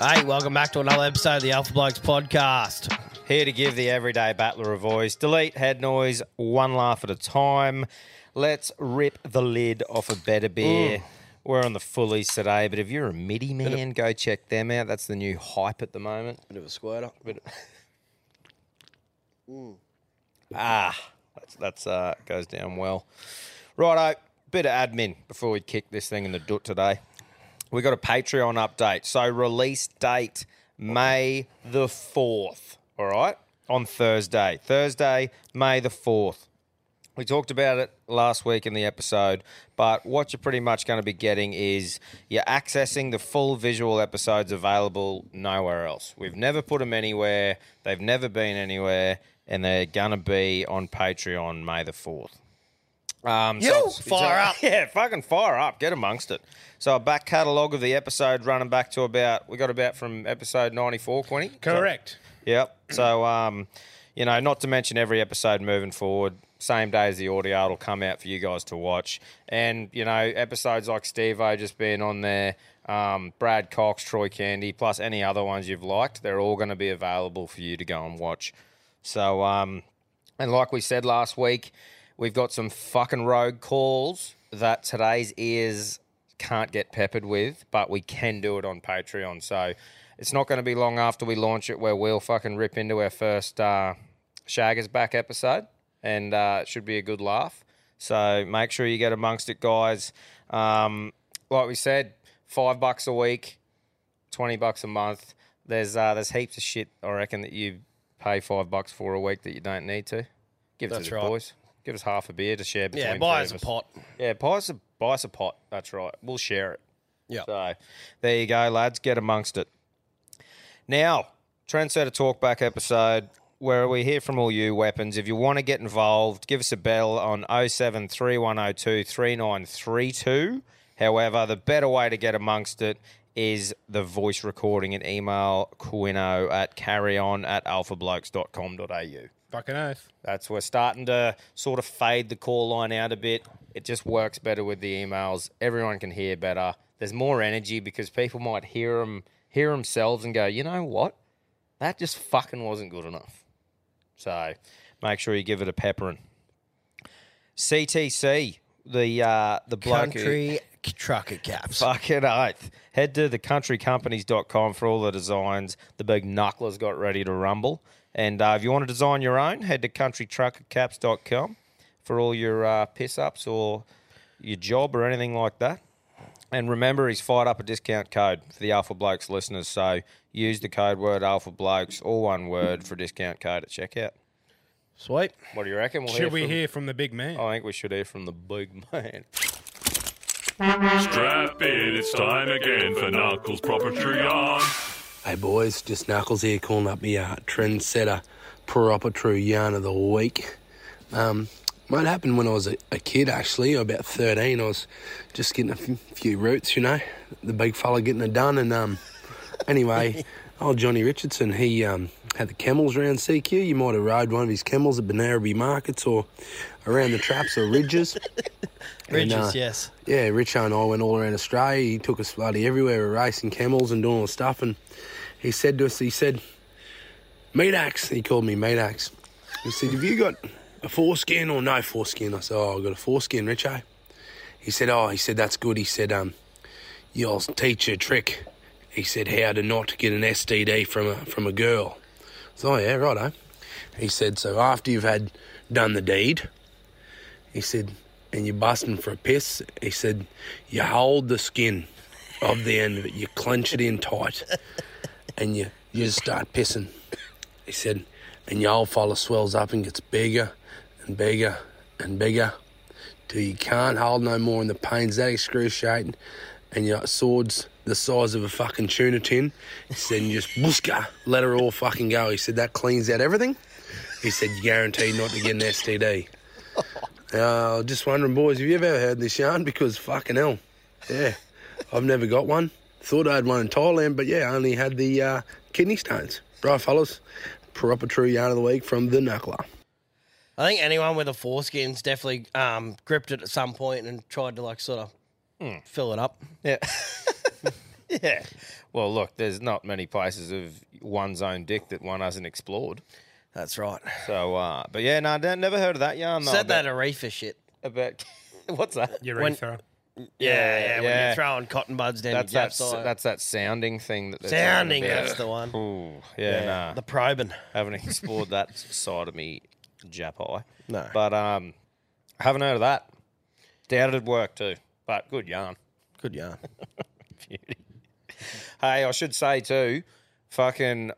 Hey, welcome back to another episode of the Alpha Blokes podcast. Here to give the everyday battler a voice. Delete head noise one laugh at a time. Let's rip the lid off a better beer. We're on the fullies today, but if you're a MIDI man, go check them out. That's the new hype at the moment. Bit of a squirter. Bit Ah, that's that's uh goes down well. Righto, bit of admin before we kick this thing in the doot today. We got a Patreon update. So release date May the fourth. All right, on Thursday. Thursday, May the fourth. We talked about it last week in the episode, but what you're pretty much going to be getting is you're accessing the full visual episodes available nowhere else. We've never put them anywhere, they've never been anywhere, and they're going to be on Patreon May the 4th. Um, Yo, it's- fire up. Yeah, fucking fire up. Get amongst it. So a back catalogue of the episode running back to about, we got about from episode 94, Quinny? Correct. Yep. So, um, you know, not to mention every episode moving forward, same day as the audio, it'll come out for you guys to watch. And, you know, episodes like Steve O just being on there, um, Brad Cox, Troy Candy, plus any other ones you've liked, they're all going to be available for you to go and watch. So, um, and like we said last week, we've got some fucking rogue calls that today's ears can't get peppered with, but we can do it on Patreon. So it's not going to be long after we launch it where we'll fucking rip into our first uh, Shaggers back episode, and uh, it should be a good laugh. So make sure you get amongst it, guys. Um, like we said, five bucks a week, twenty bucks a month. There's uh, there's heaps of shit I reckon that you pay five bucks for a week that you don't need to. Give it That's to the right. boys. Give us half a beer to share between Yeah, buy us a pot. Yeah, buy us a buy us a pot. That's right. We'll share it. Yeah. So there you go, lads. Get amongst it. Now, Trendsetter Talkback episode where we hear from all you weapons. If you want to get involved, give us a bell on 073102 3932. However, the better way to get amongst it is the voice recording and email Quino at carryon at alphablokes.com.au. Fucking oath. That's we're starting to sort of fade the call line out a bit. It just works better with the emails. Everyone can hear better. There's more energy because people might hear them hear themselves and go, you know what, that just fucking wasn't good enough. So make sure you give it a peppering. CTC, the uh, the bloke who- Country trucker caps. Fucking oath. Head to thecountrycompanies.com for all the designs. The big knuckler's got ready to rumble. And uh, if you want to design your own, head to countrytruckercaps.com for all your uh, piss ups or your job or anything like that. And remember, he's fired up a discount code for the Alpha Blokes listeners. So use the code word Alpha Blokes, all one word, for a discount code at checkout. Sweet. What do you reckon? We'll Should we from- hear from the big man? I think we should hear from the big man. Strap in, it's time again for Knuckles proper Yarn. Hey boys, just Knuckles here calling up the uh, trendsetter proper true yarn of the week. Um, might happen when I was a, a kid actually, about 13. I was just getting a f- few roots, you know, the big fella getting it done. And um, anyway, old Johnny Richardson, he um, had the camels around CQ. You might have rode one of his camels at Benaraby markets or around the traps or ridges. And, Ridges, uh, yes. yeah, Richo and I went all around Australia. He took us bloody everywhere. Racing camels and doing all the stuff. And he said to us, he said, Meat axe. He called me Meat axe. He said, Have you got a foreskin or no foreskin? I said, Oh, I've got a foreskin, Richo. He said, Oh, he said, That's good. He said, um, You'll teach you a trick. He said, How to not get an STD from a, from a girl. So, oh, yeah, right, righto. He said, So after you've had done the deed, he said, and you're busting for a piss, he said, you hold the skin of the end of it, you clench it in tight, and you, you just start pissing. He said, and your old fella swells up and gets bigger and bigger and bigger till you can't hold no more, and the pain's that excruciating, and your sword's the size of a fucking tuna tin. He said, you just whooska, let her all fucking go. He said, that cleans out everything. He said, you guarantee not to get an STD. Uh, just wondering, boys, have you ever heard this yarn? Because fucking hell, yeah, I've never got one. Thought I had one in Thailand, but yeah, I only had the uh, kidney stones. Right, fellas, proper true yarn of the week from the Knuckler. I think anyone with a foreskin's definitely um, gripped it at some point and tried to like sort of Hmm. fill it up. Yeah. yeah. Well, look, there's not many places of one's own dick that one hasn't explored. That's right. So, uh, but yeah, no, I never heard of that yarn. though, Said that about, Aretha shit. about what's that? Urethra. Yeah, yeah, when yeah. you're throwing cotton buds down That's your that. That's that sounding thing that they're talking sounding. about. That's the one. Ooh, yeah, nah. The probing. haven't explored that side of me, Jap eye. No. but um, haven't heard of that. Doubt it'd work too, but good yarn. Good yarn. Beauty. Hey, I should say too, fucking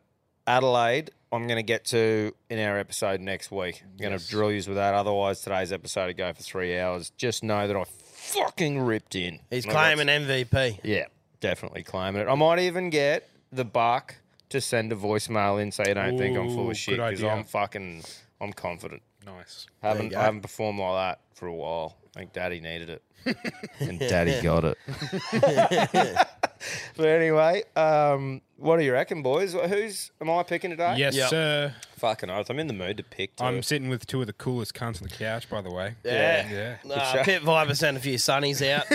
Adelaide. I'm going to get to in our episode next week. I'm going to drill you with that. Otherwise, today's episode would go for three hours. Just know that I fucking ripped in. He's claiming MVP. Yeah, definitely claiming it. I might even get the buck to send a voicemail in so you don't think I'm full of shit because idea. I'm fucking, I'm confident. Nice. I haven't, go. I haven't performed like that for a while. I think Daddy needed it, and Daddy got it. but anyway, um, what do you reckon, boys? Who's am I picking today? Yes, sir. Fucking oath. I'm in the mood to pick. Too. I'm sitting with two of the coolest cunts on the couch, by the way. Yeah. Yeah. Uh, Pit Viper sent a few sunnies out,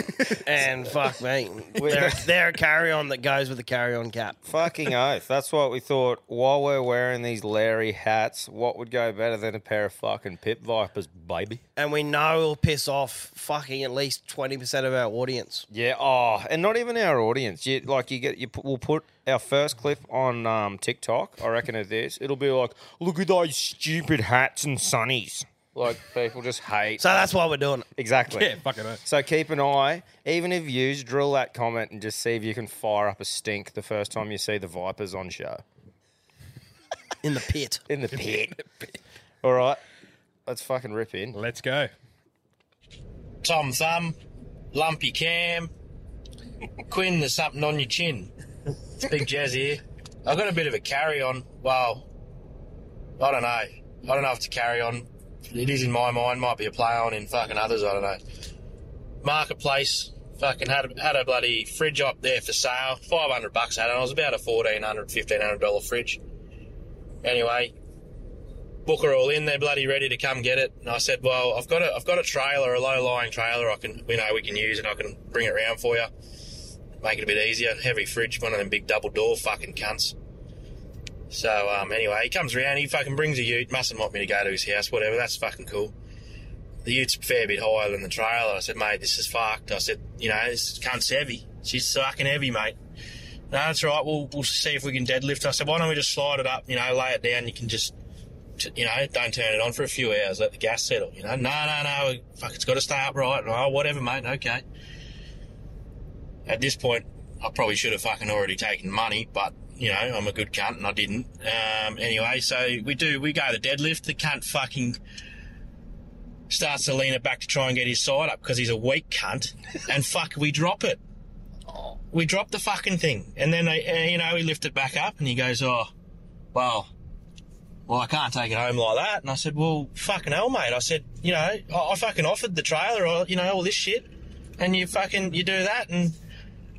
and fuck me, they're, they're a carry on that goes with a carry on cap. Fucking oath. That's what we thought. While we're wearing these Larry hats, what would go better than a pair of fucking pit vipers, baby? And we know it'll piss off fucking at least 20% of our audience. Yeah. Oh, and not even our audience. You like you get you. Put, we'll put our first clip on um, TikTok. I reckon of this, it'll be like, look at those stupid hats and sunnies. Like people just hate. So that's why we're doing it. exactly. Yeah, fucking oath. So keep an eye, even if you drill that comment and just see if you can fire up a stink the first time you see the Vipers on show. In the pit. In the pit. All right. Let's fucking rip in. Let's go. Tom Thumb, Lumpy Cam, Quinn, there's something on your chin. It's Big Jazz here. I've got a bit of a carry on. Well, I don't know. I don't know if it's a carry on. It is in my mind. Might be a play on in fucking others. I don't know. Marketplace. Fucking had a, had a bloody fridge up there for sale. 500 bucks had it. It was about a 1400 $1,500 fridge. Anyway, book her all in. They're bloody ready to come get it. And I said, well, I've got a, I've got a trailer, a low lying trailer. I can, we know we can use and I can bring it around for you. Make it a bit easier. Heavy fridge, one of them big double door fucking cunts. So, um, anyway, he comes around, he fucking brings a ute, mustn't want me to go to his house, whatever, that's fucking cool. The ute's a fair bit higher than the trailer. I said, mate, this is fucked. I said, you know, this cunt's heavy. She's fucking heavy, mate. No, that's right. We'll, we'll see if we can deadlift. I said, why don't we just slide it up, you know, lay it down. You can just, you know, don't turn it on for a few hours. Let the gas settle, you know. No, no, no. Fuck, it's got to stay upright. Oh, whatever, mate. Okay. At this point, I probably should have fucking already taken money, but you know, I'm a good cunt and I didn't. Um, anyway, so we do, we go to the deadlift. The cunt fucking starts to lean it back to try and get his side up because he's a weak cunt, and fuck, we drop it. We drop the fucking thing, and then they, uh, you know, we lift it back up, and he goes, "Oh, well, well, I can't take it home like that." And I said, "Well, fucking hell, mate." I said, "You know, I, I fucking offered the trailer, or you know, all this shit, and you fucking you do that, and."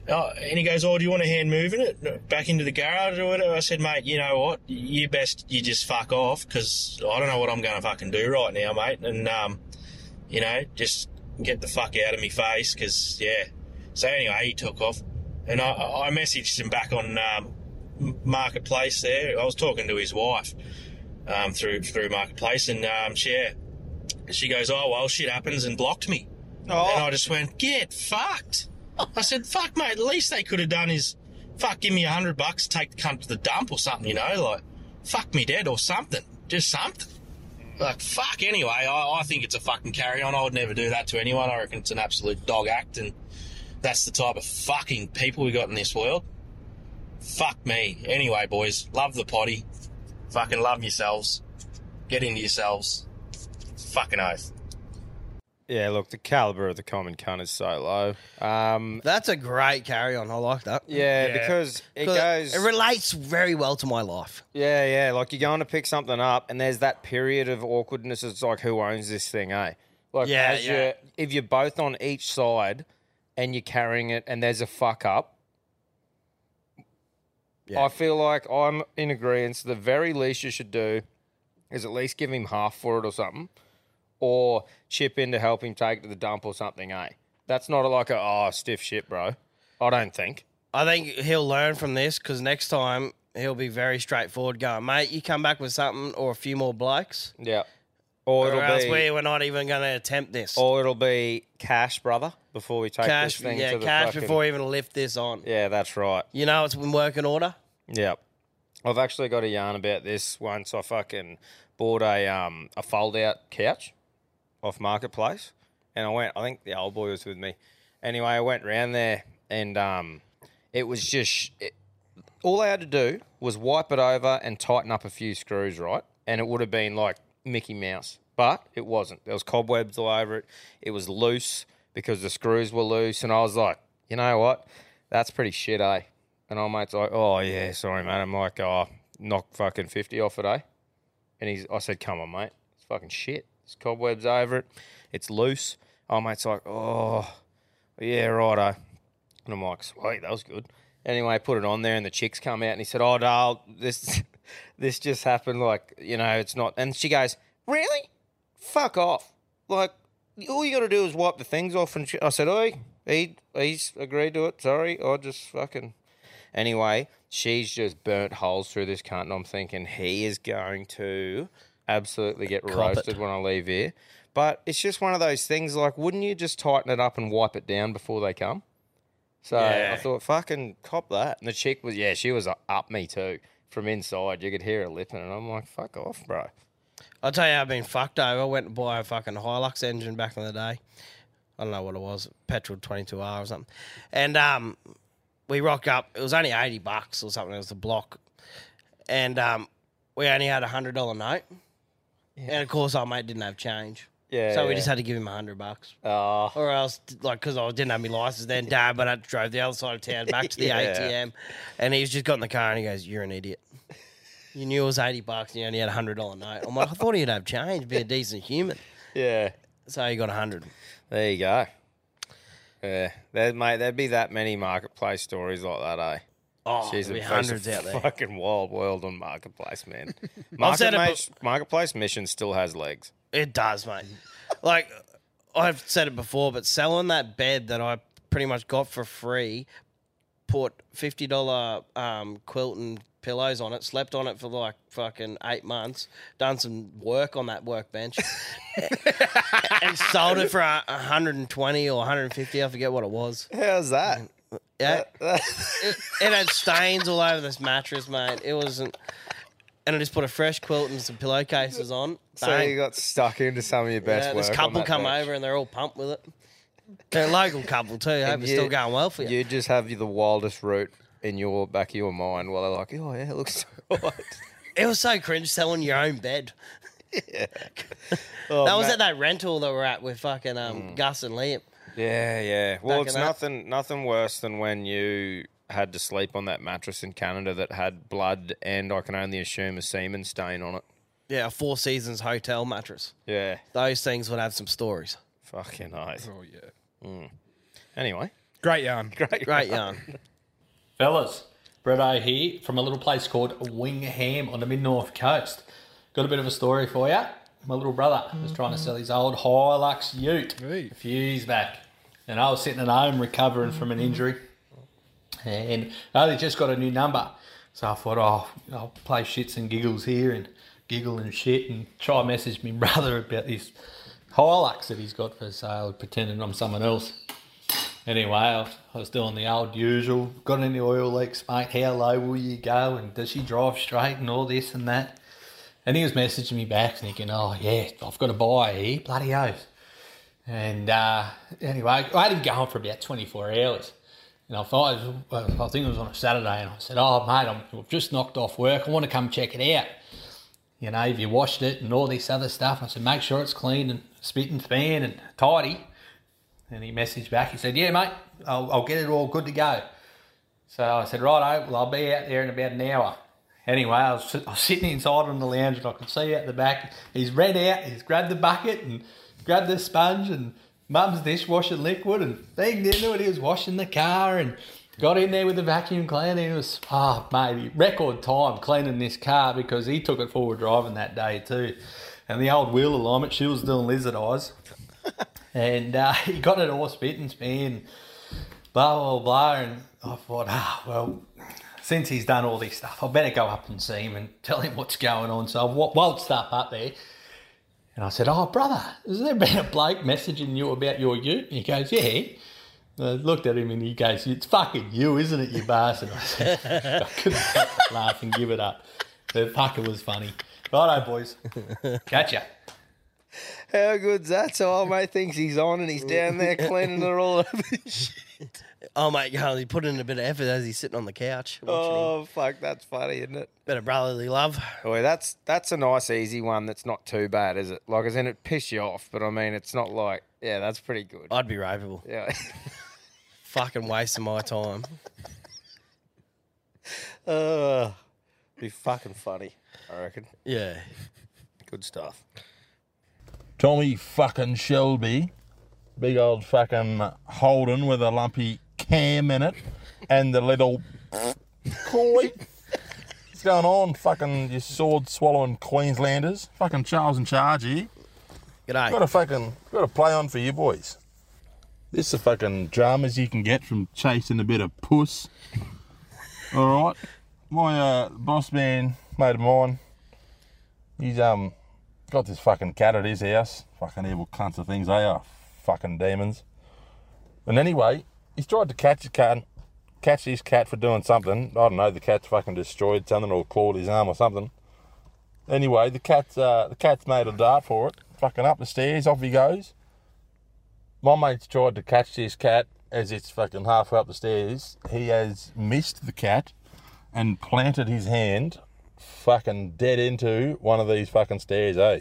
Oh, and he goes, "Oh, do you want a hand moving it back into the garage or whatever?" I said, "Mate, you know what? You best you just fuck off because I don't know what I'm going to fucking do right now, mate. And um, you know, just get the fuck out of me face because yeah." So anyway, he took off, and I, I messaged him back on um, Marketplace. There, I was talking to his wife um, through through Marketplace, and um, she, yeah, she goes, "Oh well, shit happens," and blocked me. Oh. And I just went, "Get fucked." I said, fuck, mate, the least they could have done is, fuck, give me a hundred bucks, take the cunt to the dump or something, you know, like, fuck me dead or something. Just something. Like, fuck, anyway, I, I think it's a fucking carry on. I would never do that to anyone. I reckon it's an absolute dog act, and that's the type of fucking people we got in this world. Fuck me. Anyway, boys, love the potty. Fucking love yourselves. Get into yourselves. Fucking oath. Yeah, look, the caliber of the common cunt is so low. Um, That's a great carry on. I like that. yeah, Yeah. because it 'Cause goes. It relates very well to my life. Yeah, yeah. Like you're going to pick something up, and there's that period of awkwardness. It's like, who owns this thing, eh? Like, Yeah, as yeah. You're, if you're both on each side and you're carrying it, and there's a fuck up, Yeah. I feel like I'm in agreement. The very least you should do is at least give him half for it or something, or chip in to help him take it to the dump or something, eh? That's not like a oh stiff shit, bro. I don't think. I think he'll learn from this because next time he'll be very straightforward. Going, mate, you come back with something or a few more blokes, Yeah. Or or it'll else be, we we're not even going to attempt this. or it'll be cash, brother, before we take cash, this thing yeah, to the cash fucking- before we even lift this on. Yeah, that's right. You know, it's in working order. Yep. I've actually got a yarn about this once. I fucking bought a um a fold out couch off marketplace, and I went. I think the old boy was with me. Anyway, I went round there, and um, it was just it, all I had to do was wipe it over and tighten up a few screws, right? And it would have been like Mickey Mouse, but it wasn't. There was cobwebs all over it. It was loose because the screws were loose, and I was like, you know what? That's pretty shit, eh? And old mate's like, oh yeah, sorry, mate. I'm like, oh, knock fucking fifty off it, eh? And he's, I said, come on, mate. It's fucking shit. There's cobwebs over it. It's loose. Oh, Old mate's like, oh, yeah, righto. And I'm like, sweet, that was good. Anyway, I put it on there, and the chicks come out, and he said, oh, Dale, this, this just happened. Like, you know, it's not. And she goes, really? Fuck off. Like, all you got to do is wipe the things off. And she, I said, oi, he, he's agreed to it. Sorry, I just fucking. Anyway, she's just burnt holes through this cunt, and I'm thinking he is going to absolutely get Cop it. roasted when I leave here. But it's just one of those things. Like, wouldn't you just tighten it up and wipe it down before they come? So Yeah. I thought, fucking cop that. And the chick was, yeah, she was up me too. From inside, you could hear her lipping, and I'm like, fuck off, bro. I'll tell you, I've been fucked over. I went to buy a fucking Hilux engine back in the day. I don't know what it was, petrol 22R or something. And um, we rocked up. It was only 80 bucks or something. It was a block. And um, we only had a $100 note. And of course, our mate didn't have change. Yeah. So we yeah. just had to give him a 100 bucks. Oh, Or else, like, because I didn't have my license then, Dad, but I drove the other side of town back to the Yeah. ATM. And he's just got in the car and he goes, You're an idiot. You knew it was 80 bucks and you only had a $100 note. I'm like, I thought he'd have change, be a decent human. yeah. So he got a 100 There you go. Yeah, there, mate. There'd be that many marketplace stories like that, eh? Oh, there'll be hundreds a out there. Fucking wild world on marketplace, man. I've said it marketplace, marketplace mission still has legs. It does, mate. Like, I've said it before, but selling that bed that I pretty much got for free, put $50 um, quilt and pillows on it, slept on it for like fucking eight months, done some work on that workbench, and sold it for a 120 or 150 I forget what it was. How's that? Yeah. it, it had stains all over this mattress, mate. It wasn't. And I just put a fresh quilt and some pillowcases on. so Bang. you got stuck into some of your best yeah, work. this on couple that come bench. over and they're all pumped with it. They're a local couple too. Hope And it's you- still going well for you. You just have the wildest route in your back of your mind while they're like, oh yeah, it looks so alright. It was so cringe selling your own bed. Oh, that was Matt- at that rental that we're at with fucking um, Gus and Liam. Yeah, yeah. Well, Back it's that- nothing nothing worse than when you had to sleep on that mattress in Canada that had blood and I can only assume a semen stain on it. Yeah, a Four Seasons hotel mattress. Yeah. Those things would have some stories. Fucking oath. Oh yeah. Mm. Anyway. Great yarn. Great. Great yarn. Fellas, Bretto here from a little place called Wingham on the mid north coast. Got a bit of a story for you. My little brother was trying to sell his old Hilux Ute Hey. a few years back, and I was sitting at home recovering from an injury, and I only just got a new number, so I thought, oh, I'll play shits and giggles here and giggle and shit and try and message my brother about this Hilux that he's got for sale, pretending I'm someone else. Anyway, I I was doing the old usual. Got any oil leaks, mate? How low will you go? And does she drive straight and all this and that? And he was messaging me back thinking, oh, yeah, I've got to buy here. Bloody oath. And uh, anyway, I had him going for about 24 hours. And I thought, I think it was on a Saturday, and I said, oh, mate, I'm, I've just knocked off work. I want to come check it out. You know, if you washed it and all this other stuff? I said, make sure it's clean and spit and span and tidy. And he messaged back. He said, "Yeah, mate, I'll, I'll get it all good to go." So I said, "Right, well, I'll be out there in about an hour." Anyway, I was, I was sitting inside on the lounge and I could see out the back. He's ran out. He's grabbed the bucket and grabbed the sponge and mum's dishwasher liquid and banged into it. He was washing the car and got in there with the vacuum cleaner. It was, oh, mate, record time cleaning this car because he took it forward driving that day too. And the old wheel alignment, she was doing lizard eyes and uh, he got it all spit and span, blah blah blah. And I thought, ah, well, since he's done all this stuff, I better go up and see him and tell him what's going on. So I wa- waltzed up up there, and I said, "Oh, brother, has there been a bloke messaging you about your ute?" And he goes, "Yeah." And I looked at him and he goes, "It's fucking you, isn't it, you bastard?" I said, I couldn't laugh and give it up. The fucker was funny. Righto, boys. Catch ya. How good's that? So old mate thinks he's on and he's down there cleaning it all up. Oh, mate, yeah, he put in a bit of effort as he's sitting on the couch. watching him. oh fuck, that's funny, isn't it? Bit of brotherly love. Boy, that's that's a nice easy one that's not too bad, is it? Like as in it piss you off, but I mean it's not like yeah, that's pretty good. I'd be rapeable. Yeah. Fucking wasting my time. uh, be fucking funny, I reckon. Yeah. Good stuff. Tommy fucking Shelby, big old fucking Holden with a lumpy cam in it, and the little coy. What's going on, fucking you sword swallowing Queenslanders? Fucking Charles in charge here. G'day. Got a fucking got a play on for you boys. This is the fucking dramas you can get from chasing a bit of puss. All right, my uh, boss man, mate of mine, he's um got this fucking cat at his house. Fucking evil cunts of things they are. Fucking demons. And anyway, he's tried to catch his cat, catch his cat for doing something. I don't know. The cat's fucking destroyed something or clawed his arm or something. Anyway, the cat's uh, the cat's made a dart for it. Fucking up the stairs, off he goes. My mate's tried to catch this cat as it's fucking halfway up the stairs. He has missed the cat and planted his hand fucking dead into one of these fucking stairs, eh?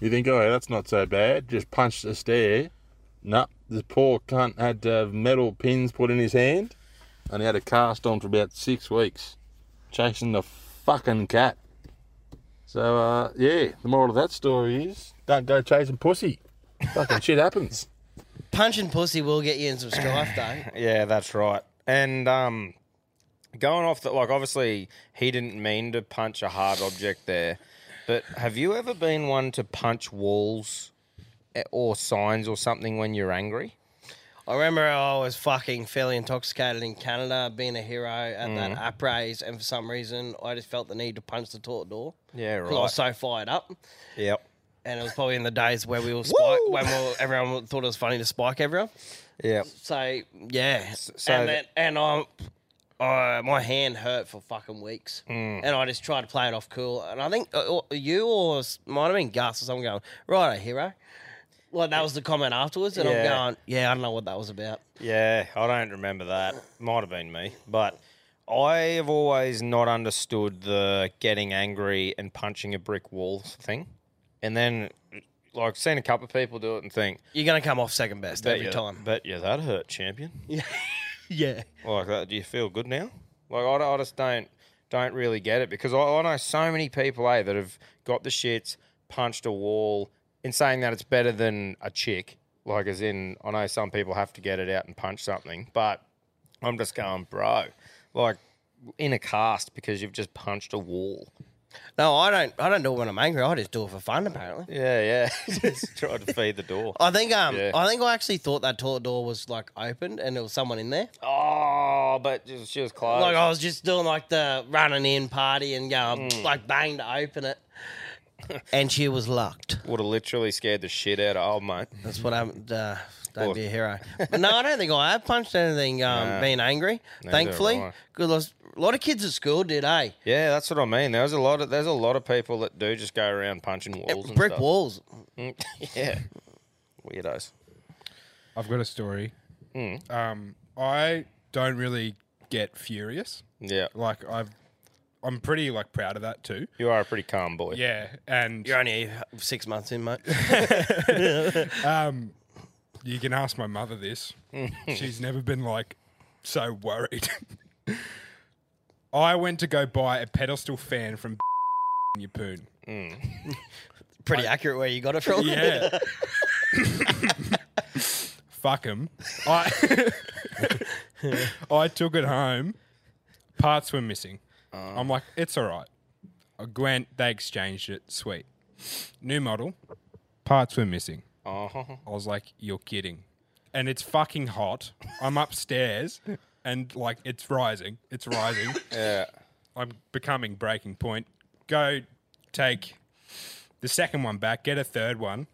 You think, oh, that's not so bad. Just punched a stair. No, the poor cunt had to have metal pins put in his hand and he had a cast on for about six weeks chasing the fucking cat. So, uh, yeah, the moral of that story is don't go chasing pussy. Fucking shit happens. Punching pussy will get you in some strife, though. Yeah, that's right. And um, going off that, like obviously he didn't mean to punch a hard object there, but have you ever been one to punch walls or signs or something when you're angry? I remember I was fucking fairly intoxicated in Canada, being a hero at that app race, and for some reason I just felt the need to punch the toilet door. Yeah, 'Cause I was so fired up. Yep. And it was probably in the days where we were spike, when we were, everyone thought it was funny to spike everyone. Yeah. So yeah, so and then, and I, uh, my hand hurt for fucking weeks, and I just tried to play it off cool. And I think uh, you or might have been Gus or someone going, right, a hero. Well, that was the comment afterwards, and Yeah. I'm going, yeah, I don't know what that was about. Yeah, I don't remember that. Might have been me, but I have always not understood the getting angry and punching a brick wall thing, and then like seen a couple of people do it and think You're going to come off second best bet every you, time. Bet yeah, that hurt, champion. Yeah. Like that, do you feel good now? Like I, I just don't don't really get it because I, I know so many people, eh, that have got the shits, punched a wall, in saying that it's better than a chick. Like as in, I know some people have to get it out and punch something, but I'm just going, bro, like in a cast because you've just punched a wall. No, I don't. I don't do it when I'm angry. I just do it for fun. Apparently. Yeah, yeah. just try to feed the door. I think. Um. Yeah. I think I actually thought that toilet door was like opened and there was someone in there. Oh, but she was closed. Like I was just doing like the running in party and going Mm. like bang to open it, and she was locked. Would have literally scared the shit out of old mate. That's what happened. Uh, don't Well- be a hero. But no, I don't think I have punched anything. Um, Nah. being angry, Neither thankfully, have I. because a lot of kids at school did. Eh, Yeah, that's what I mean. There's a lot of there's a lot of people that do just go around punching walls. and brick stuff. walls. Mm, yeah, weirdos. I've got a story. Hmm. Um, I don't really get furious. Yeah, Like I've, I'm pretty like proud of that too. you are a pretty calm boy. Yeah, and You're only six months in, mate. um, you can ask my mother this. She's never been like so worried. I went to go buy a pedestal fan from Yeppoon. Pretty accurate where you got it from. Yeah. Fuck him. I I took it home. Parts were missing. I'm like, it's all right. Went. They exchanged it. Sweet. New model. Parts were missing. Uh-huh. I was like, you're kidding. And it's fucking hot. I'm upstairs, and like it's rising. It's rising. Yeah. I'm becoming breaking point. Go take the second one back, get a third one.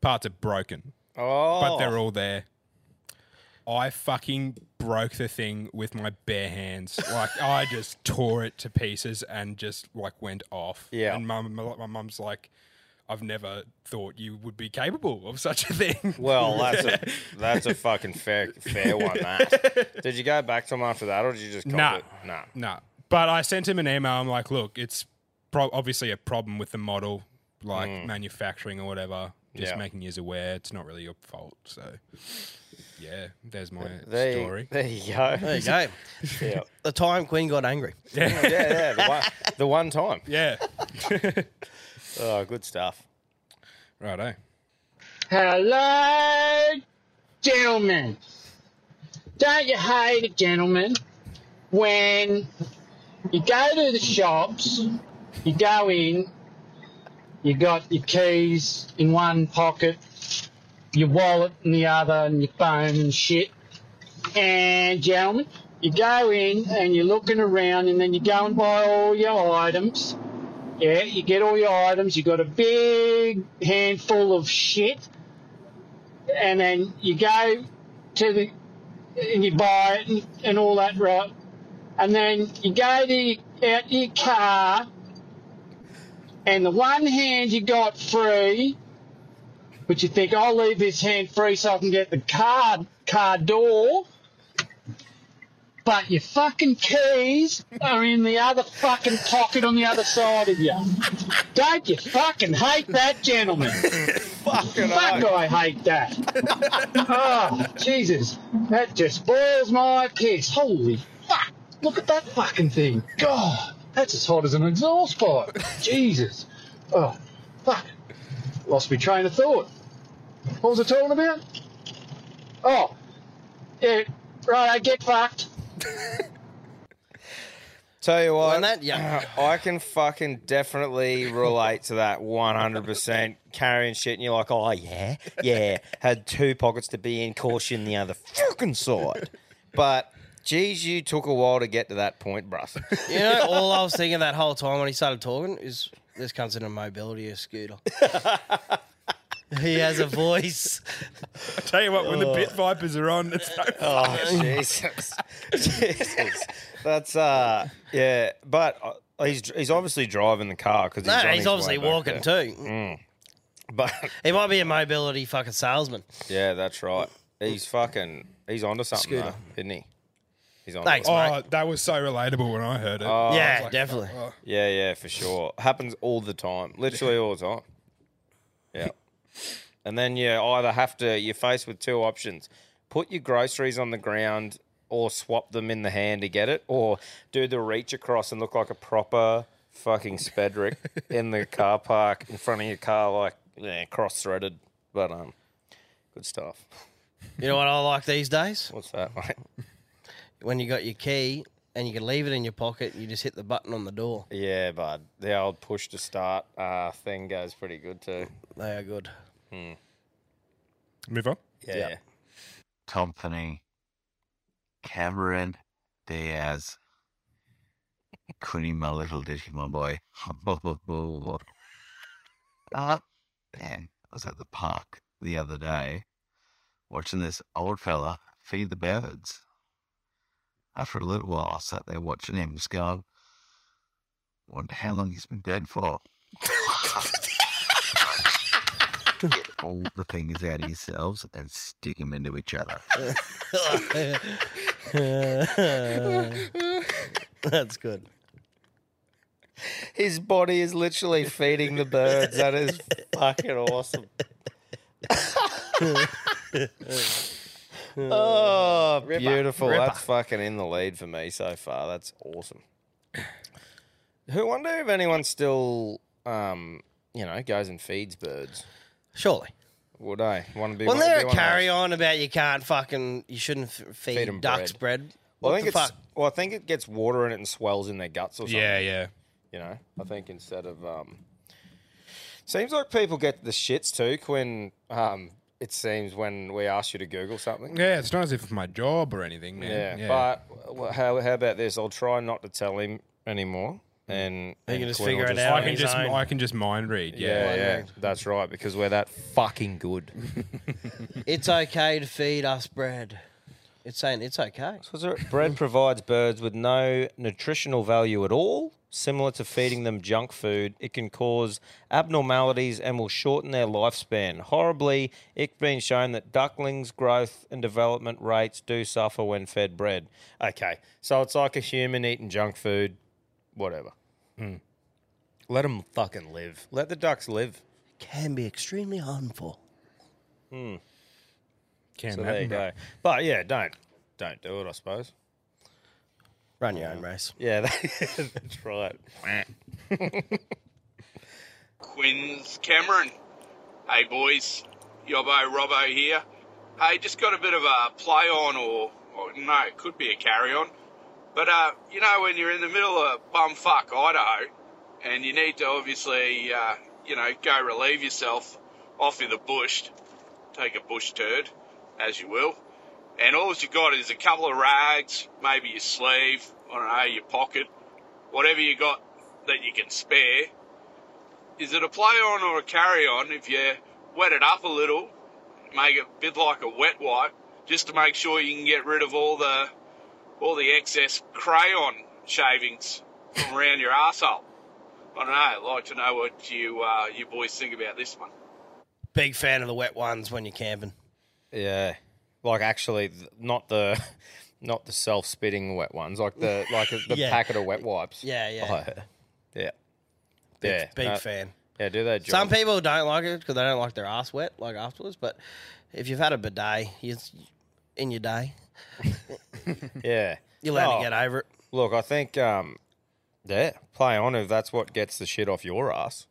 Parts are broken, Oh, but they're all there. I fucking broke the thing with my bare hands. Like I just tore it to pieces and just like went off. Yeah. And mum, my mum's like, I've never thought you would be capable of such a thing. Well, that's a that's a fucking fair fair one. That. Did you go back to him after that, or did you just cop Nah. it? Nah. No, but I sent him an email. I'm like, look, it's pro- obviously a problem with the model, like manufacturing or whatever. Just Mm. Yeah. making you aware it's not really your fault. So, yeah, there's my There you, story. there you go. There you go. Yeah, The time Queen got angry. yeah, yeah. The one, the one time. Yeah, Oh, good stuff. righto. Hello, gentlemen. Don't you hate it, gentlemen, when you go to the shops, you go in, you got your keys in one pocket, your wallet in the other, and your phone and shit. And, gentlemen, you go in and you're looking around, and then you go and buy all your items. Yeah, you get all your items, you got a big handful of shit and then you go to the and you buy it and, and all that right and then you go to out your car and the one hand you got free but you think I'll leave this hand free so I can get the car car door but your fucking keys are in the other fucking pocket on the other side of you. Don't you fucking hate that, gentlemen? Fucking Fuck, I hate that. oh, Jesus. That just boils my piss. Holy fuck. Look at that fucking thing. God, that's as hot as an exhaust pipe. Jesus. Oh, fuck. Lost my train of thought. What was I talking about? Oh, yeah, right, I get fucked. Tell you what, that- yeah. I can fucking definitely relate to that 100%. Carrying shit, and you're like, oh, yeah, yeah. Had two pockets to be in, caution the other fucking side. But, geez, you took a while to get to that point, bruh. You know, all I was thinking that whole time when he started talking is this comes in a mobility scooter. he has a voice. I tell you what, when the Pit Vipers are on, it's no Oh, Jesus. Jesus. That's, uh, yeah. But uh, he's, he's obviously driving the car because he's, No, on he's his way obviously back walking there. too. But He might be a mobility fucking salesman. yeah, that's right. He's fucking. He's onto something, Scooter. though, isn't he? He's on. Thanks, Oh, mate. that was so relatable when I heard it. Oh, yeah, like, definitely. oh. Yeah, yeah, for sure. Happens all the time. Literally all the time. Yeah. And then you either have to, you're faced with two options put your groceries on the ground or swap them in the hand to get it, or do the reach across and look like a proper fucking Spedrick in the car park in front of your car, like yeah, cross threaded. But um, good stuff. You know what I like these days? What's that, mate? When you got your key and you can leave it in your pocket, you just hit the button on the door. Yeah, bud. The old push to start uh, thing goes pretty good too. They are good. Move on. Yeah. Yeah. yeah. Company, Cameron Diaz. Kunny, my little ditty, my boy. uh, man, I was at the park the other day watching this old fella feed the birds. After a little while, I sat there watching him just going, wonder how long he's been dead for. Get all the things out of yourselves and stick them into each other. That's good. His body is literally feeding the birds. That is fucking awesome. oh, beautiful. Ripper. That's fucking in the lead for me so far. That's awesome. Who wonder if anyone still, um, you know, goes and feeds birds? Surely. Would I want to be? Wasn't one- there be a one of those? carry on about you can't fucking, you shouldn't f- feed, 'em ducks bread? Well, What I think the it's. fuck? Well, I think it gets water in it and swells in their guts or something. Yeah, yeah. You know, I think instead of um, seems like people get the shits too when um, it seems when we ask you to Google something. Yeah, it's not as if it's my job or anything, man. Yeah, but well, how how about this? I'll try not to tell him anymore, and He can and just Quinn will figure it out I on can his just own. I can just mind read. Yeah, Yeah. yeah, that's right because we're that fucking good. It's okay to feed us bread. It's saying it's okay. So there- bread provides birds with no nutritional value at all. Similar to feeding them junk food, it can cause abnormalities and will shorten their lifespan. Horribly, it's been shown that ducklings' growth and development rates do suffer when fed bread. Okay, so it's like a human eating junk food, whatever. Mm. Let them fucking live. Let the ducks live. Can be extremely harmful. Hmm. Can So there you go. But yeah, don't don't do it. I suppose. Run your own race. Yeah, that's right. Quinn's Cameron. Hey boys, Yobbo Robbo here. Hey, just got a bit of a play on, or, or no, it could be a carry on. But uh, you know, when you're in the middle of bumfuck Idaho, and you need to obviously, uh, you know, go relieve yourself off in the bush, take a bush turd, as you will, and all you got is a couple of rags, maybe your sleeve, I don't know, your pocket, whatever you got that you can spare. Is it a play on or a carry on if you wet it up a little, make it a bit like a wet wipe, just to make sure you can get rid of all the all the excess crayon shavings from around your arsehole? I don't know. I'd like to know what you uh, you boys think about this one. Big fan of the wet ones when you're camping. Yeah, like actually, not the not the self spitting wet ones, like the like the Yeah. packet of wet wipes. Yeah, yeah. Oh, yeah, Big, yeah. big no, fan. Yeah, do that. Job. Some people don't like it because they don't like their ass wet, like afterwards. But if you've had a bidet, you in your day, yeah, you learn No, to get over it. Look, I think, um, yeah, play on if that's what gets the shit off your ass.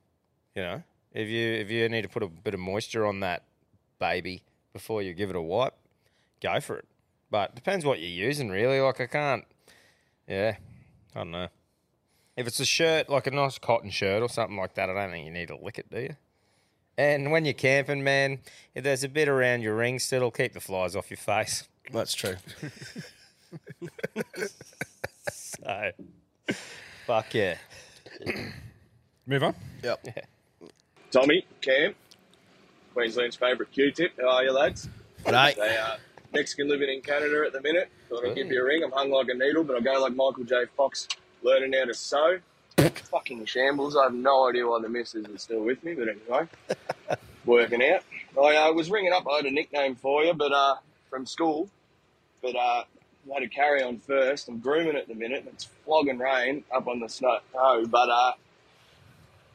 You know, if you if you need to put a bit of moisture on that baby before you give it a wipe, go for it. But depends what you're using, really. Like I can't, yeah, I don't know. If it's a shirt, like a nice cotton shirt or something like that, I don't think you need to lick it, do you? And when you're camping, man, if there's a bit around your ring still, it'll keep the flies off your face. That's true. so, fuck yeah. Move on. Yep. Tommy, Cam, Queensland's favourite Q-tip. How are you, lads? G'day. They are Mexican living in Canada at the minute. Thought I'd give you a ring. I'm hung like a needle, but I go like Michael J. Fox, learning how to sew. Fucking shambles. I have no idea why the missus is still with me, but anyway. working out. I uh, was ringing up. I had a nickname for you, but uh, from school, but uh, I had to carry on first. I'm grooming at the minute. and It's flogging rain up on the snow, but uh,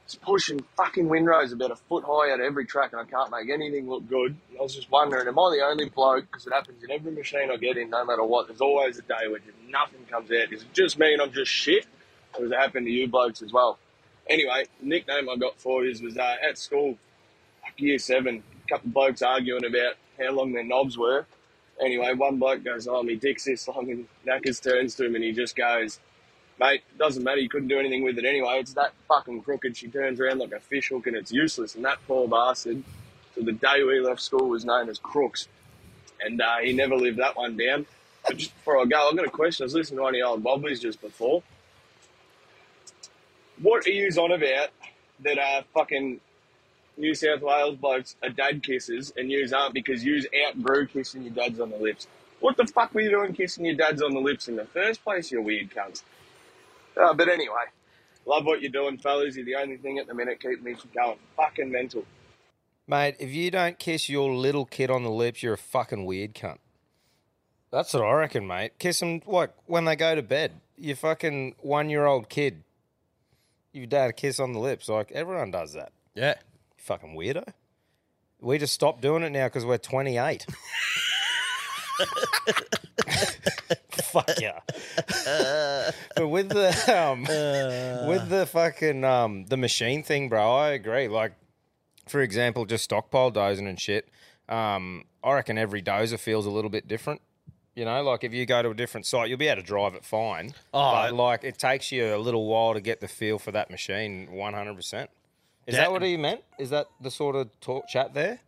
it's pushing fucking windrows about a foot high out of every track, and I can't make anything look good. And I was just wondering, am I the only bloke? Because it happens in every machine I get in, no matter what. There's always a day where just nothing comes out. Is it just me and I'm just shit, does it happen to you blokes as well? Anyway, nickname I got for you was uh, at school, like year seven. A couple of blokes arguing about how long their knobs were. Anyway, one bloke goes, "Oh, me dick's this long," and Knackers turns to him and he just goes, mate, doesn't matter. You couldn't do anything with it anyway. It's that fucking crooked. She turns around like a fish hook and it's useless. And that poor bastard, to the day we left school, was known as Crooks. And uh, he never lived that one down. But just before I go, I've got a question. I was listening to one of old Bobbies just before. What are you on about that uh, fucking New South Wales blokes are dad kisses and yous aren't because yous outgrew kissing your dads on the lips? What the fuck were you doing kissing your dads on the lips in the first place, you weird cunt? Uh, but anyway, love what you're doing, fellas. You're the only thing at the minute keeping me from going fucking mental. Mate, if you don't kiss your little kid on the lips, you're a fucking weird cunt. That's what I reckon, mate. Kiss them, like when they go to bed. Your fucking one year old kid. Your dad a kiss on the lips. Like, everyone does that. Yeah. You fucking weirdo. We just stopped doing it now because we're 28. Fuck yeah. but with the um, with the fucking um, the machine thing, bro, I agree. Like, for example, just stockpile dozing and shit. Um, I reckon every dozer feels a little bit different. You know, like if you go to a different site, you'll be able to drive it fine. Oh, but like it takes you a little while to get the feel for that machine. One hundred percent. Is Yeah. that what he meant? Is that the sort of talk chat there?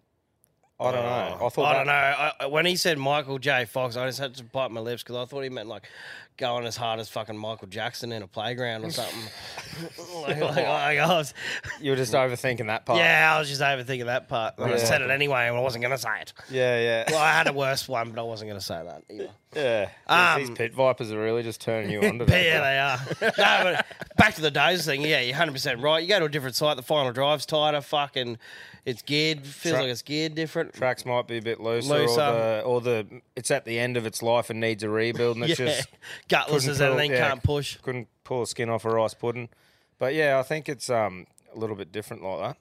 I don't know. Oh, I thought I that- don't know. I- when he said Michael J. Fox, I just had to bite my lips because I thought he meant like going as hard as fucking Michael Jackson in a playground or something. like, like, like I was, You were just overthinking that part. yeah, I was just overthinking that part. I said it anyway, and I wasn't going to say it. Yeah, yeah. Well, I had a worse one, but I wasn't going to say that either. Yeah. Um, these pit vipers are really just turning you on to But that. yeah, they are. no, but back to the doze thing. Yeah, you're 100% right. You go to a different site, the final drive's tighter, fucking, it's geared, feels Tra- like it's geared different. Tracks might be a bit looser, Looser. Or, the, or the it's at the end of its life and needs a rebuild, and it's Yeah. just Gutless couldn't as anything, can't push. Couldn't pull the skin off a rice pudding. But yeah, I think it's um a little bit different like that.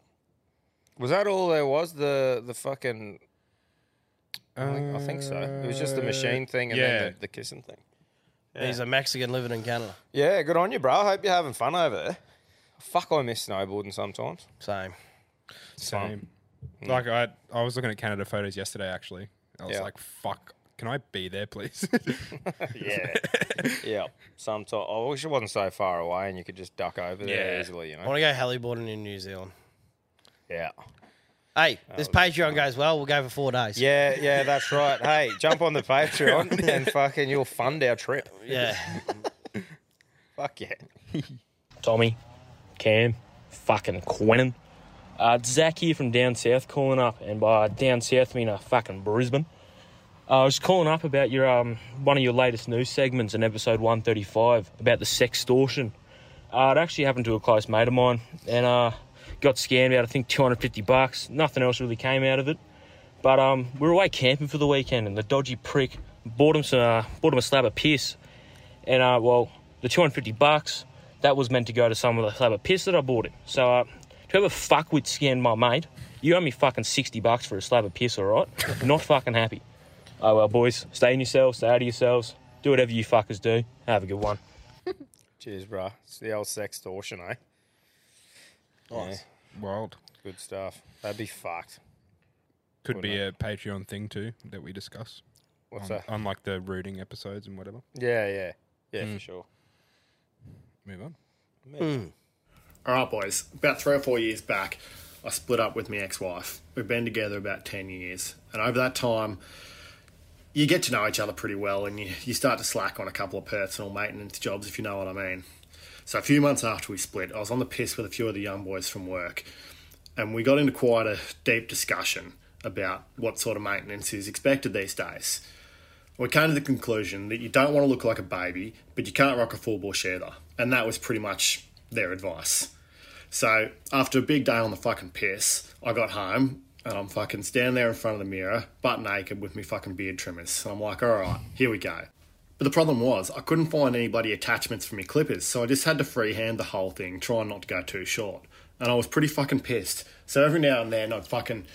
Was that all there was? The the fucking. I think, I think so. It was just the machine thing and yeah. then the, the kissing thing. He's a Mexican living in Canada. Yeah, good on you, bro. I hope you're having fun over there. Fuck, I miss snowboarding sometimes. Same. Same. Like I, I was looking at Canada photos yesterday. Actually, I was Yeah. like, "Fuck, can I be there, please?" yeah, yeah. Sometimes I wish it wasn't so far away and you could just duck over there Yeah. easily. You know. I want to go heliboarding in New Zealand. Yeah. Hey, this Patreon goes well. We'll go for four days. Yeah, yeah, that's right. Hey, jump on the Patreon and fucking you'll fund our trip. Yeah. Fuck yeah. Tommy, Cam, fucking Quentin. Uh, it's Zach here from down south calling up, and by down south I mean uh, fucking Brisbane. Uh, I was calling up about your um one of your latest news segments in episode 135 about the sextortion. Uh, it actually happened to a close mate of mine, and uh, got scammed out I think 250 bucks. Nothing else really came out of it. But um, we were away camping for the weekend, and the dodgy prick bought him some, uh, bought him a slab of piss, and uh, well, the 250 bucks that was meant to go to some of the slab of piss that I bought him. So uh, whoever fuckwit scammed my mate, you owe me fucking 60 bucks for a slab of piss, all right? Not fucking happy. Oh well, boys, stay in yourselves, stay out of yourselves, do whatever you fuckers do. Have a good one. Cheers, bro. It's the old sextortion, eh? Nice. Wild. Good stuff. That'd be fucked. Could Wouldn't be a Patreon thing too that we discuss. What's on, that? On like the rooting episodes and whatever. Yeah, yeah. Yeah, Mm. for sure. Move on. Hmm. All right, boys. About three or four years back, I split up with my ex-wife. We've been together about ten years, and over that time, you get to know each other pretty well, and you, you start to slack on a couple of personal maintenance jobs, if you know what I mean. So a few months after we split, I was on the piss with a few of the young boys from work, and we got into quite a deep discussion about what sort of maintenance is expected these days. We came to the conclusion that you don't want to look like a baby, but you can't rock a full bush either. And that was pretty much their advice. So after a big day on the fucking piss, I got home and I'm fucking standing there in front of the mirror, butt naked with me fucking beard trimmers. And I'm like, all right, here we go. But the problem was, I couldn't find any bloody attachments for me clippers, so I just had to freehand the whole thing, trying not to go too short. And I was pretty fucking pissed. So every now and then I'd fucking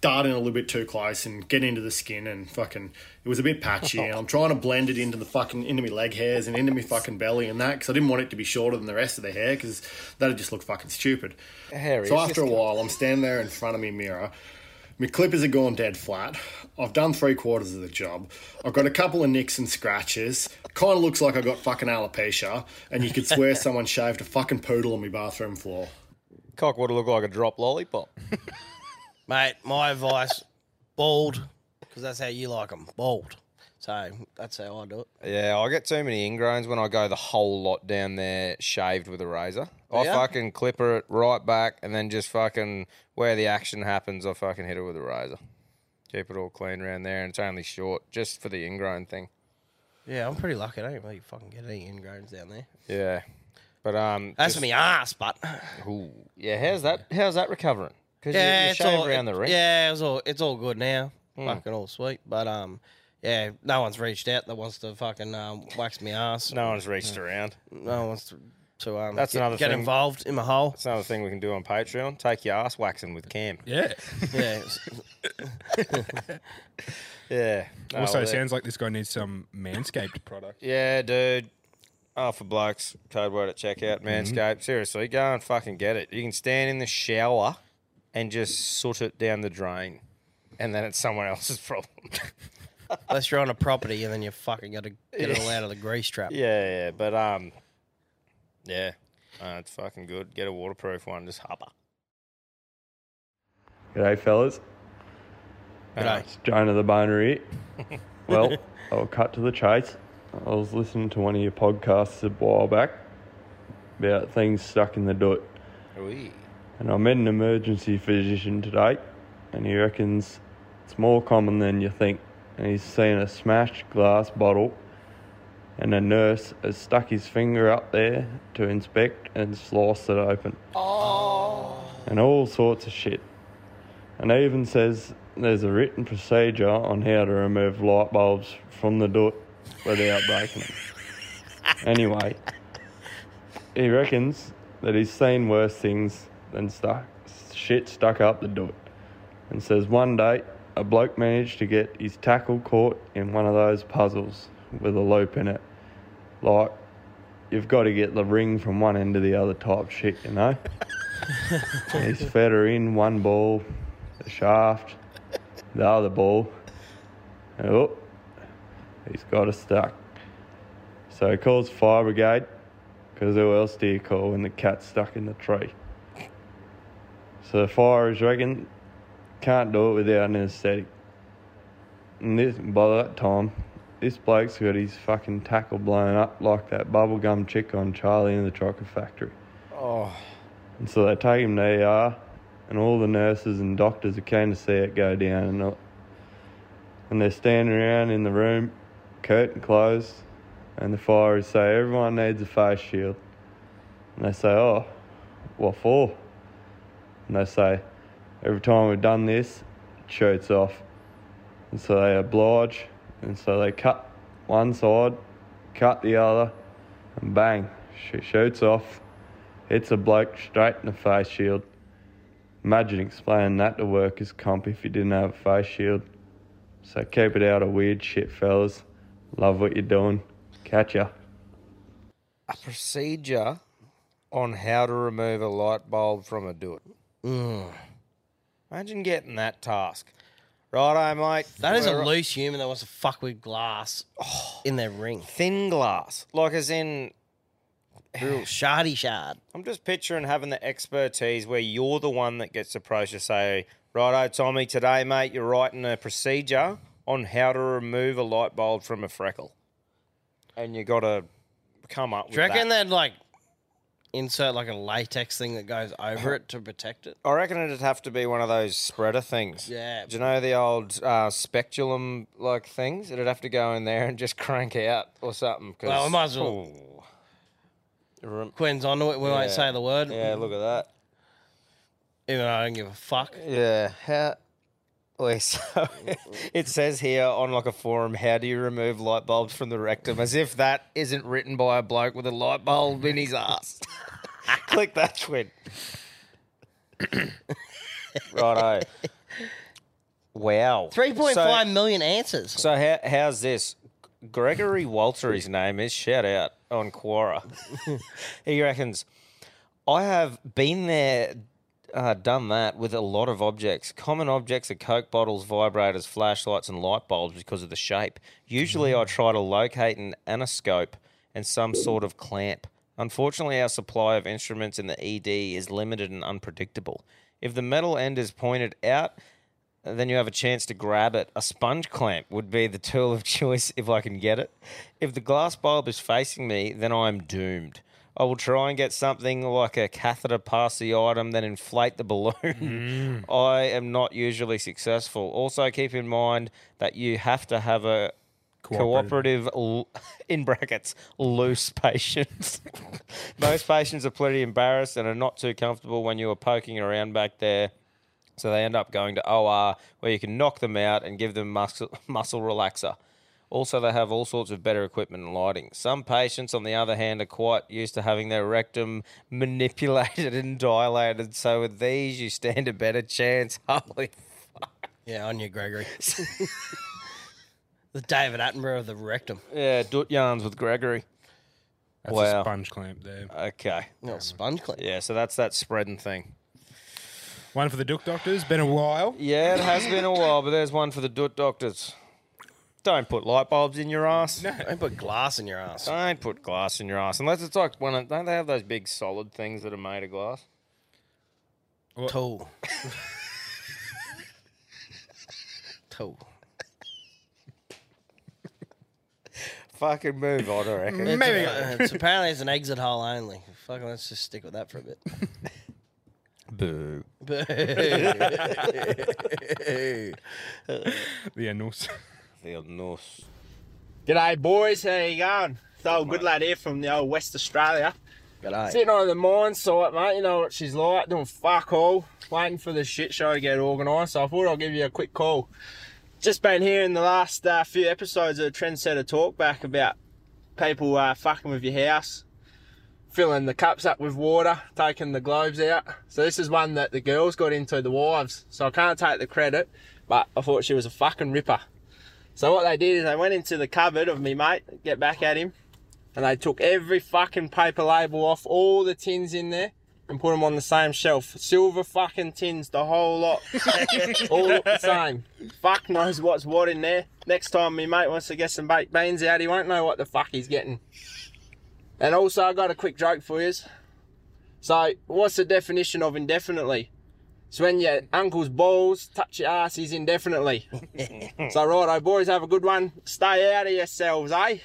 dart in a little bit too close and get into the skin and fucking it was a bit patchy and I'm trying to blend it into the fucking into my leg hairs and into my fucking belly and that because I didn't want it to be shorter than the rest of the hair because that'd just look fucking stupid. Hairy, so after a while I'm standing there in front of me mirror. My clippers are gone dead flat. I've done three quarters of the job. I've got a couple of nicks and scratches. Kind of looks like I got fucking alopecia, and you could swear someone shaved a fucking poodle on my bathroom floor. Cock would it look like a drop lollipop. Mate, my advice, bald, because that's how you like them, bald. So that's how I do it. Yeah, I get too many ingrowns when I go the whole lot down there shaved with a razor. I Yeah? fucking clipper it right back and then just fucking where the action happens, I fucking hit it with a razor. Keep it all clean around there, and it's only short just for the ingrown thing. Yeah, I'm pretty lucky. I don't really fucking get any ingrowns down there. Yeah, but um, That's just- for me ass, but Ooh, yeah. How's that? How's that recovering? Because yeah, you, you it's shave all around the ring. Yeah, it's all it's all good now. Hmm. Fucking all sweet, but um, yeah, no one's reached out that wants to fucking um, wax me ass. No one's reached around. No one wants to, to um, That's get, another get thing. involved in my hole. That's another thing we can do on Patreon. Take your ass waxing with Cam. Yeah. Yeah. yeah. No, also, well, sounds like this guy needs some Manscaped product. Yeah, dude. Oh, for blokes, code word at checkout, Manscaped. Seriously, go and fucking get it. You can stand in the shower and just soot it down the drain, and then it's someone else's problem. Unless you're on a property and then you fucking got to get it all out of the grease trap. Yeah, yeah, but um, yeah, uh, it's fucking good. Get a waterproof one, just hopper. G'day, fellas. G'day. It's Jonah the Boner here. well, I'll cut to the chase. I was listening to one of your podcasts a while back about things stuck in the doot. Wee. And I met an emergency physician today, and he reckons it's more common than you think. And he's seen a smashed glass bottle, and a nurse has stuck his finger up there to inspect and sliced it open. Oh. And all sorts of shit. And he even says there's a written procedure on how to remove light bulbs from the door without breaking them. Anyway, he reckons that he's seen worse things than stuck, shit stuck up the doot. And says one day a bloke managed to get his tackle caught in one of those puzzles with a loop in it. Like, you've got to get the ring from one end to the other type shit, you know? he's fed her in one ball, the shaft, the other ball. And oh, he's got it stuck. So he calls fire brigade, because who else do you call when the cat's stuck in the tree? So the firers reckon can't do it without an anaesthetic. And this, by that time, this bloke's got his fucking tackle blown up like that bubblegum chick on Charlie in the Chocolate Factory. Oh, And so they take him to ER, and all the nurses and doctors are keen to see it go down. And, and they're standing around in the room, curtain closed, and the firers say, Everyone needs a face shield. And they say, Oh, what for? And they say, Every time we've done this, it shoots off. And so they oblige, and so they cut one side, cut the other, and bang, sh- shoots off. Hits a bloke straight in the face shield. Imagine explaining that to workers' comp if you didn't have a face shield. So keep it out of weird shit, fellas. Love what you're doing. Catch ya. a procedure on how to remove a light bulb from a doot. Mm. Imagine getting that task. Righto, mate. That is a We're- loose human that wants to fuck with glass in their ring. Thin glass. Like as in real shardy shard. I'm just picturing having the expertise where you're the one that gets approached to say, Righto, Tommy, today, mate, you're writing a procedure on how to remove a light bulb from a freckle. And you gotta come up with Do you reckon that. they'd like insert like a latex thing that goes over it to protect it? I reckon it'd have to be one of those spreader things. Yeah. Do you know the old uh, speculum like things? It'd have to go in there and just crank out or something. 'cause- Well, we might as well. Rem- Quinn's onto it. We Yeah. won't say the word. Yeah, look at that. Even though I don't give a fuck. Yeah. How? Wait, so it says here on like a forum, how do you remove light bulbs from the rectum? As if that isn't written by a bloke with a light bulb in his ass. Click that twin. Righto. Wow. Three point So- five million answers. So how, how's this? Gregory Walter, his name is. Shout out on Quora. he reckons, I have been there, uh, done that with a lot of objects. Common objects are Coke bottles, vibrators, flashlights, and light bulbs because of the shape. Usually I try to locate an anoscope and some sort of clamp. Unfortunately, our supply of instruments in the ED is limited and unpredictable. If the metal end is pointed out, then you have a chance to grab it. A sponge clamp would be the tool of choice if I can get it. If the glass bulb is facing me, then I'm doomed. I will try and get something like a catheter past the item, then inflate the balloon. Mm. I am not usually successful. Also, keep in mind that you have to have a cooperative, l- in brackets, loose patients. Most patients are pretty embarrassed and are not too comfortable when you are poking around back there. So they end up going to OR where you can knock them out and give them muscle, muscle relaxer. Also, they have all sorts of better equipment and lighting. Some patients, on the other hand, are quite used to having their rectum manipulated and dilated. So with these, you stand a better chance. Holy fuck. Yeah, on you, Gregory. the David Attenborough of the rectum. Yeah, doot yarns with Gregory. That's wow. a sponge clamp there. Okay. No, sponge clamp. Yeah, so that's that spreading thing. One for the Doot Doctors. Been a while. Yeah, it has been a while, but there's one for the doot doctors. Don't put light bulbs in your ass. No. Don't put glass in your ass. Don't put glass in your ass unless it's like one. Of, don't they have those big solid things that are made of glass? Tool. Tool. Fucking move on, I reckon. It's, a- it's apparently it's an exit hole only. Fucking let's just stick with that for a bit. Boo. Boo. The annals. The annals. G'day, boys. How you going? It's old good lad here from the old West Australia. G'day. Sitting on the mine site, mate. You know what she's like, doing fuck all, waiting for the shit show to get organised. So I thought I'd give you a quick call. Just been hearing the last uh, few episodes of Trendsetter Talk back about people uh, fucking with your house, filling the cups up with water, taking the globes out. So this is one that the girls got into, the wives. So I can't take the credit, but I thought she was a fucking ripper. So what they did is they went into the cupboard of me mate, get back at him, and they took every fucking paper label off all the tins in there and put them on the same shelf. Silver fucking tins, the whole lot, all look the same. Fuck knows what's what in there. Next time me mate wants to get some baked beans out, he won't know what the fuck he's getting. And also, I got a quick joke for you. So, what's the definition of indefinitely? It's when your uncle's balls touch your ass, he's indefinitely. so, righto, boys, have a good one. Stay out of yourselves, eh?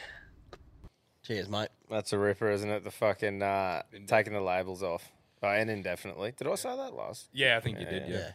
Cheers, mate. That's a ripper, isn't it? The fucking uh, taking the labels off. Oh, and indefinitely. Did I say that last? Yeah, I think you did. Yeah.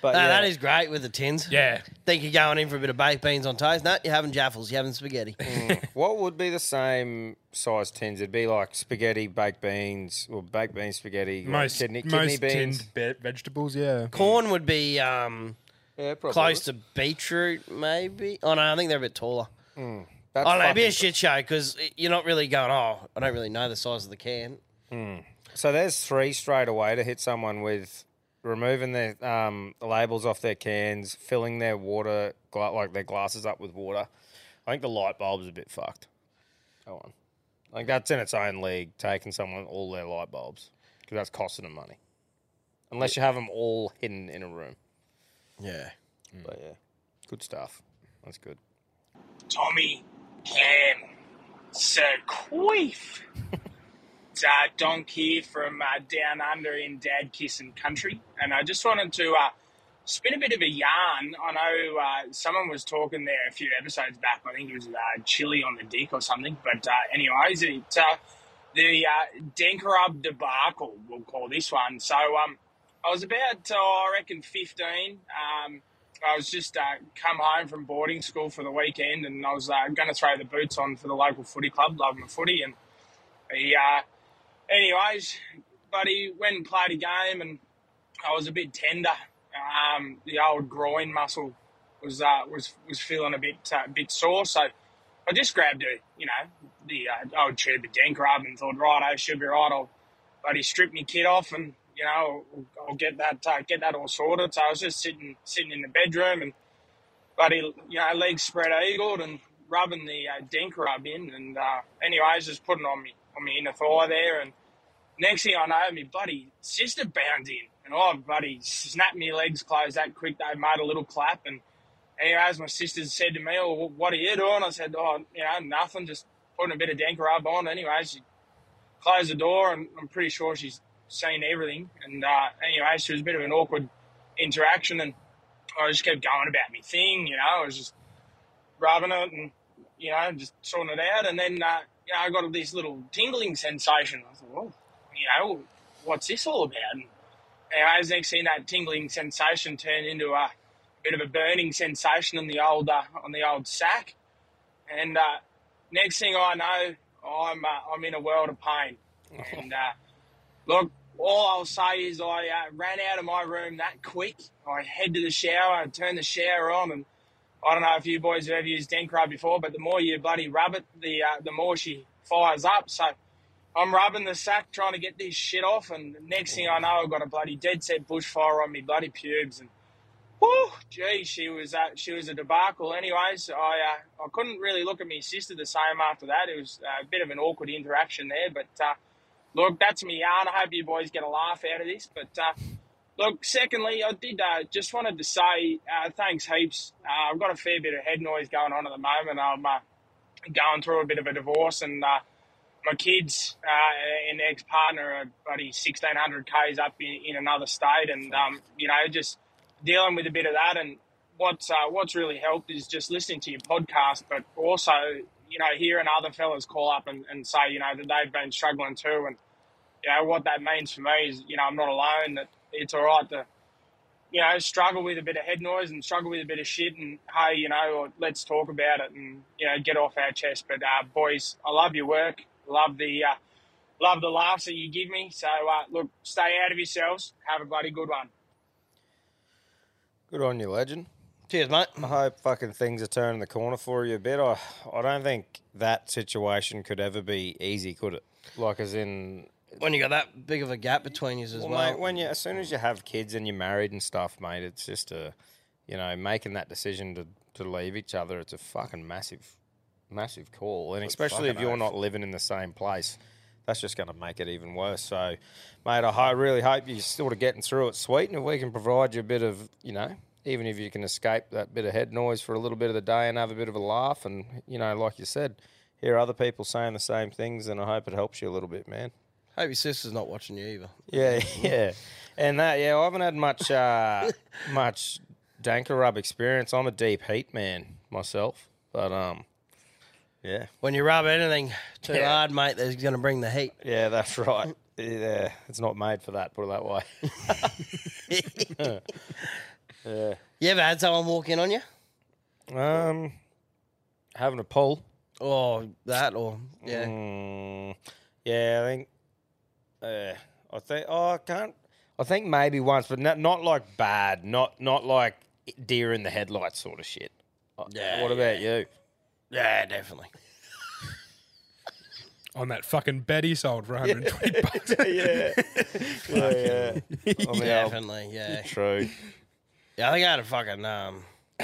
But no, yeah. that is great with the tins. Yeah. Think you're going in for a bit of baked beans on toast. No, you're having jaffles. You're having spaghetti. Mm. what would be the same size tins? It'd be like spaghetti, baked beans, or baked beans, spaghetti, like Most kidney, most kidney beans. tinned be- vegetables. Yeah. Corn would be um, Yeah, probably. close to beetroot, maybe. Oh no, I think they're a bit taller. Mm. Oh That's no, it'd be a fucking- shit show because you're not really going. Oh, I don't really know the size of the can. Mm. So there's three straight away to hit someone with removing their um, labels off their cans, filling their water, gla- like their glasses up with water. I think the light bulb's a bit fucked. Go on. Like that's in its own league, taking someone all their light bulbs because that's costing them money. Unless you have them all hidden in a room. Yeah. But yeah, good stuff. That's good. Tommy, Cam, Sir Queef. uh, Donk here from uh, down under in Dad Kissing Country, and I just wanted to uh, spin a bit of a yarn. I know uh, someone was talking there a few episodes back. I think it was uh, chili on the dick or something. But uh, anyways, it's uh, the uh, Dencorub debacle. We'll call this one. So um, I was about, uh, I reckon, fifteen. Um, I was just come home from boarding school for the weekend, and I was going to throw the boots on for the local footy club. Love my footy, and he, uh, anyways, buddy went and played a game, and I was a bit tender. Um, the old groin muscle was uh, was was feeling a bit uh, bit sore, so I just grabbed a you know the uh, old tube of Dencorub and thought, right, I should be right. I'll bloody strip my kit off and you know I'll, I'll get that uh, get that all sorted. So I was just sitting sitting in the bedroom and buddy, you know legs spread eagled and rubbing the uh, rub in, and uh, anyways, just putting on me on my inner thigh there, and next thing I know, my bloody sister bound in, and I bloody snapped my legs closed that quick. They made a little clap, and anyways, my sister said to me, "Oh, what are you doing?" I said, "Oh, you know, nothing, just putting a bit of Dencorub on." Anyways, she closed the door, and I'm pretty sure she's seen everything. And uh, anyway, she was a bit of an awkward interaction, and I just kept going about my thing, you know. I was just rubbing it and you know just sorting it out, and then uh, you know I got this little tingling sensation. I thought, well, you know, what's this all about? And anyways, next thing that tingling sensation turned into a bit of a burning sensation on the old uh, on the old sack, and uh, next thing I know, I'm uh, I'm in a world of pain. And uh, look, all I'll say is I uh, ran out of my room that quick. I head to the shower, I turn the shower on, and I don't know if you boys have ever used Denk before, but the more you bloody rub it, the uh, the more she fires up. So I'm rubbing the sack trying to get this shit off, and the next thing I know, I've got a bloody dead set bushfire on me bloody pubes, and whoo, gee, she was uh, she was a debacle. Anyways, I uh, I couldn't really look at my sister the same after that. It was a bit of an awkward interaction there, but uh, look, that's me yarn. I hope you boys get a laugh out of this. But uh, look, secondly, I did uh, just wanted to say uh, thanks heaps. Uh, I've got a fair bit of head noise going on at the moment. I'm uh, going through a bit of a divorce, and uh, my kids uh, and ex partner are buddy 1600 k's up in, in another state, and um, you know just dealing with a bit of that. And what's uh, what's really helped is just listening to your podcast, but also you know hearing other fellas call up and, and say you know that they've been struggling too, and you know what that means for me is you know I'm not alone. That it's all right to you know struggle with a bit of head noise and struggle with a bit of shit, and hey, you know, let's talk about it and you know get off our chest. But uh, boys, I love your work. Love the uh, love the laughs that you give me. So uh, look, stay out of yourselves. Have a bloody good one. Good on you, legend. Cheers, mate. I hope fucking things are turning the corner for you a bit. I, I don't think that situation could ever be easy, could it? Like, as in. When you got that big of a gap between you as well. Well, mate, when you as soon as you have kids and you're married and stuff, mate, it's just a, you know, making that decision to, to leave each other. It's a fucking massive, massive call, and It's especially if you're oath. not living in the same place, that's just going to make it even worse. So, mate, I ho- really hope you're sort of getting through it sweet, and if we can provide you a bit of, you know. Even if you can escape that bit of head noise for a little bit of the day and have a bit of a laugh, and you know, like you said, hear other people saying the same things, and I hope it helps you a little bit, man. Hope your sister's not watching you either. Yeah, yeah, and that yeah, I haven't had much uh, much Dencorub experience. I'm a deep heat man myself, but um, yeah. When you rub anything too Yeah. hard, mate, there's going to bring the heat. Yeah, that's right. Yeah, it's not made for that. Put it that way. yeah. You ever had someone walk in on you? Um, having a pull. Oh, that, or yeah. Mm, yeah, I think. Uh, I think. Oh, I can't. I think maybe once, but not not like bad. Not not like deer in the headlights sort of shit. Uh, Yeah, What about you? Yeah, definitely. On that fucking bed he sold for 120 bucks. yeah. yeah, yeah. I mean, Definitely, yeah. True. Yeah, I think I had a fucking um.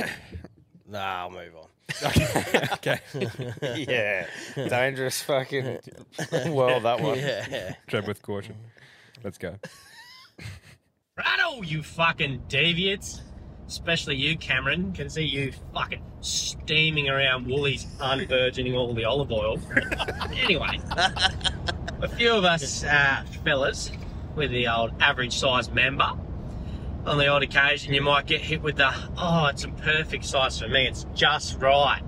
nah, I'll move on. Okay. yeah. Dangerous fucking world, that one. Yeah. Tread with caution. Let's go. Righto, you fucking deviates. Especially you, Cameron. Can see you fucking steaming around Woolies, unvirgining all the olive oil. anyway, a few of us uh, fellas with the old average size member. On the odd occasion, you might get hit with the, oh, it's a perfect size for me. It's just right.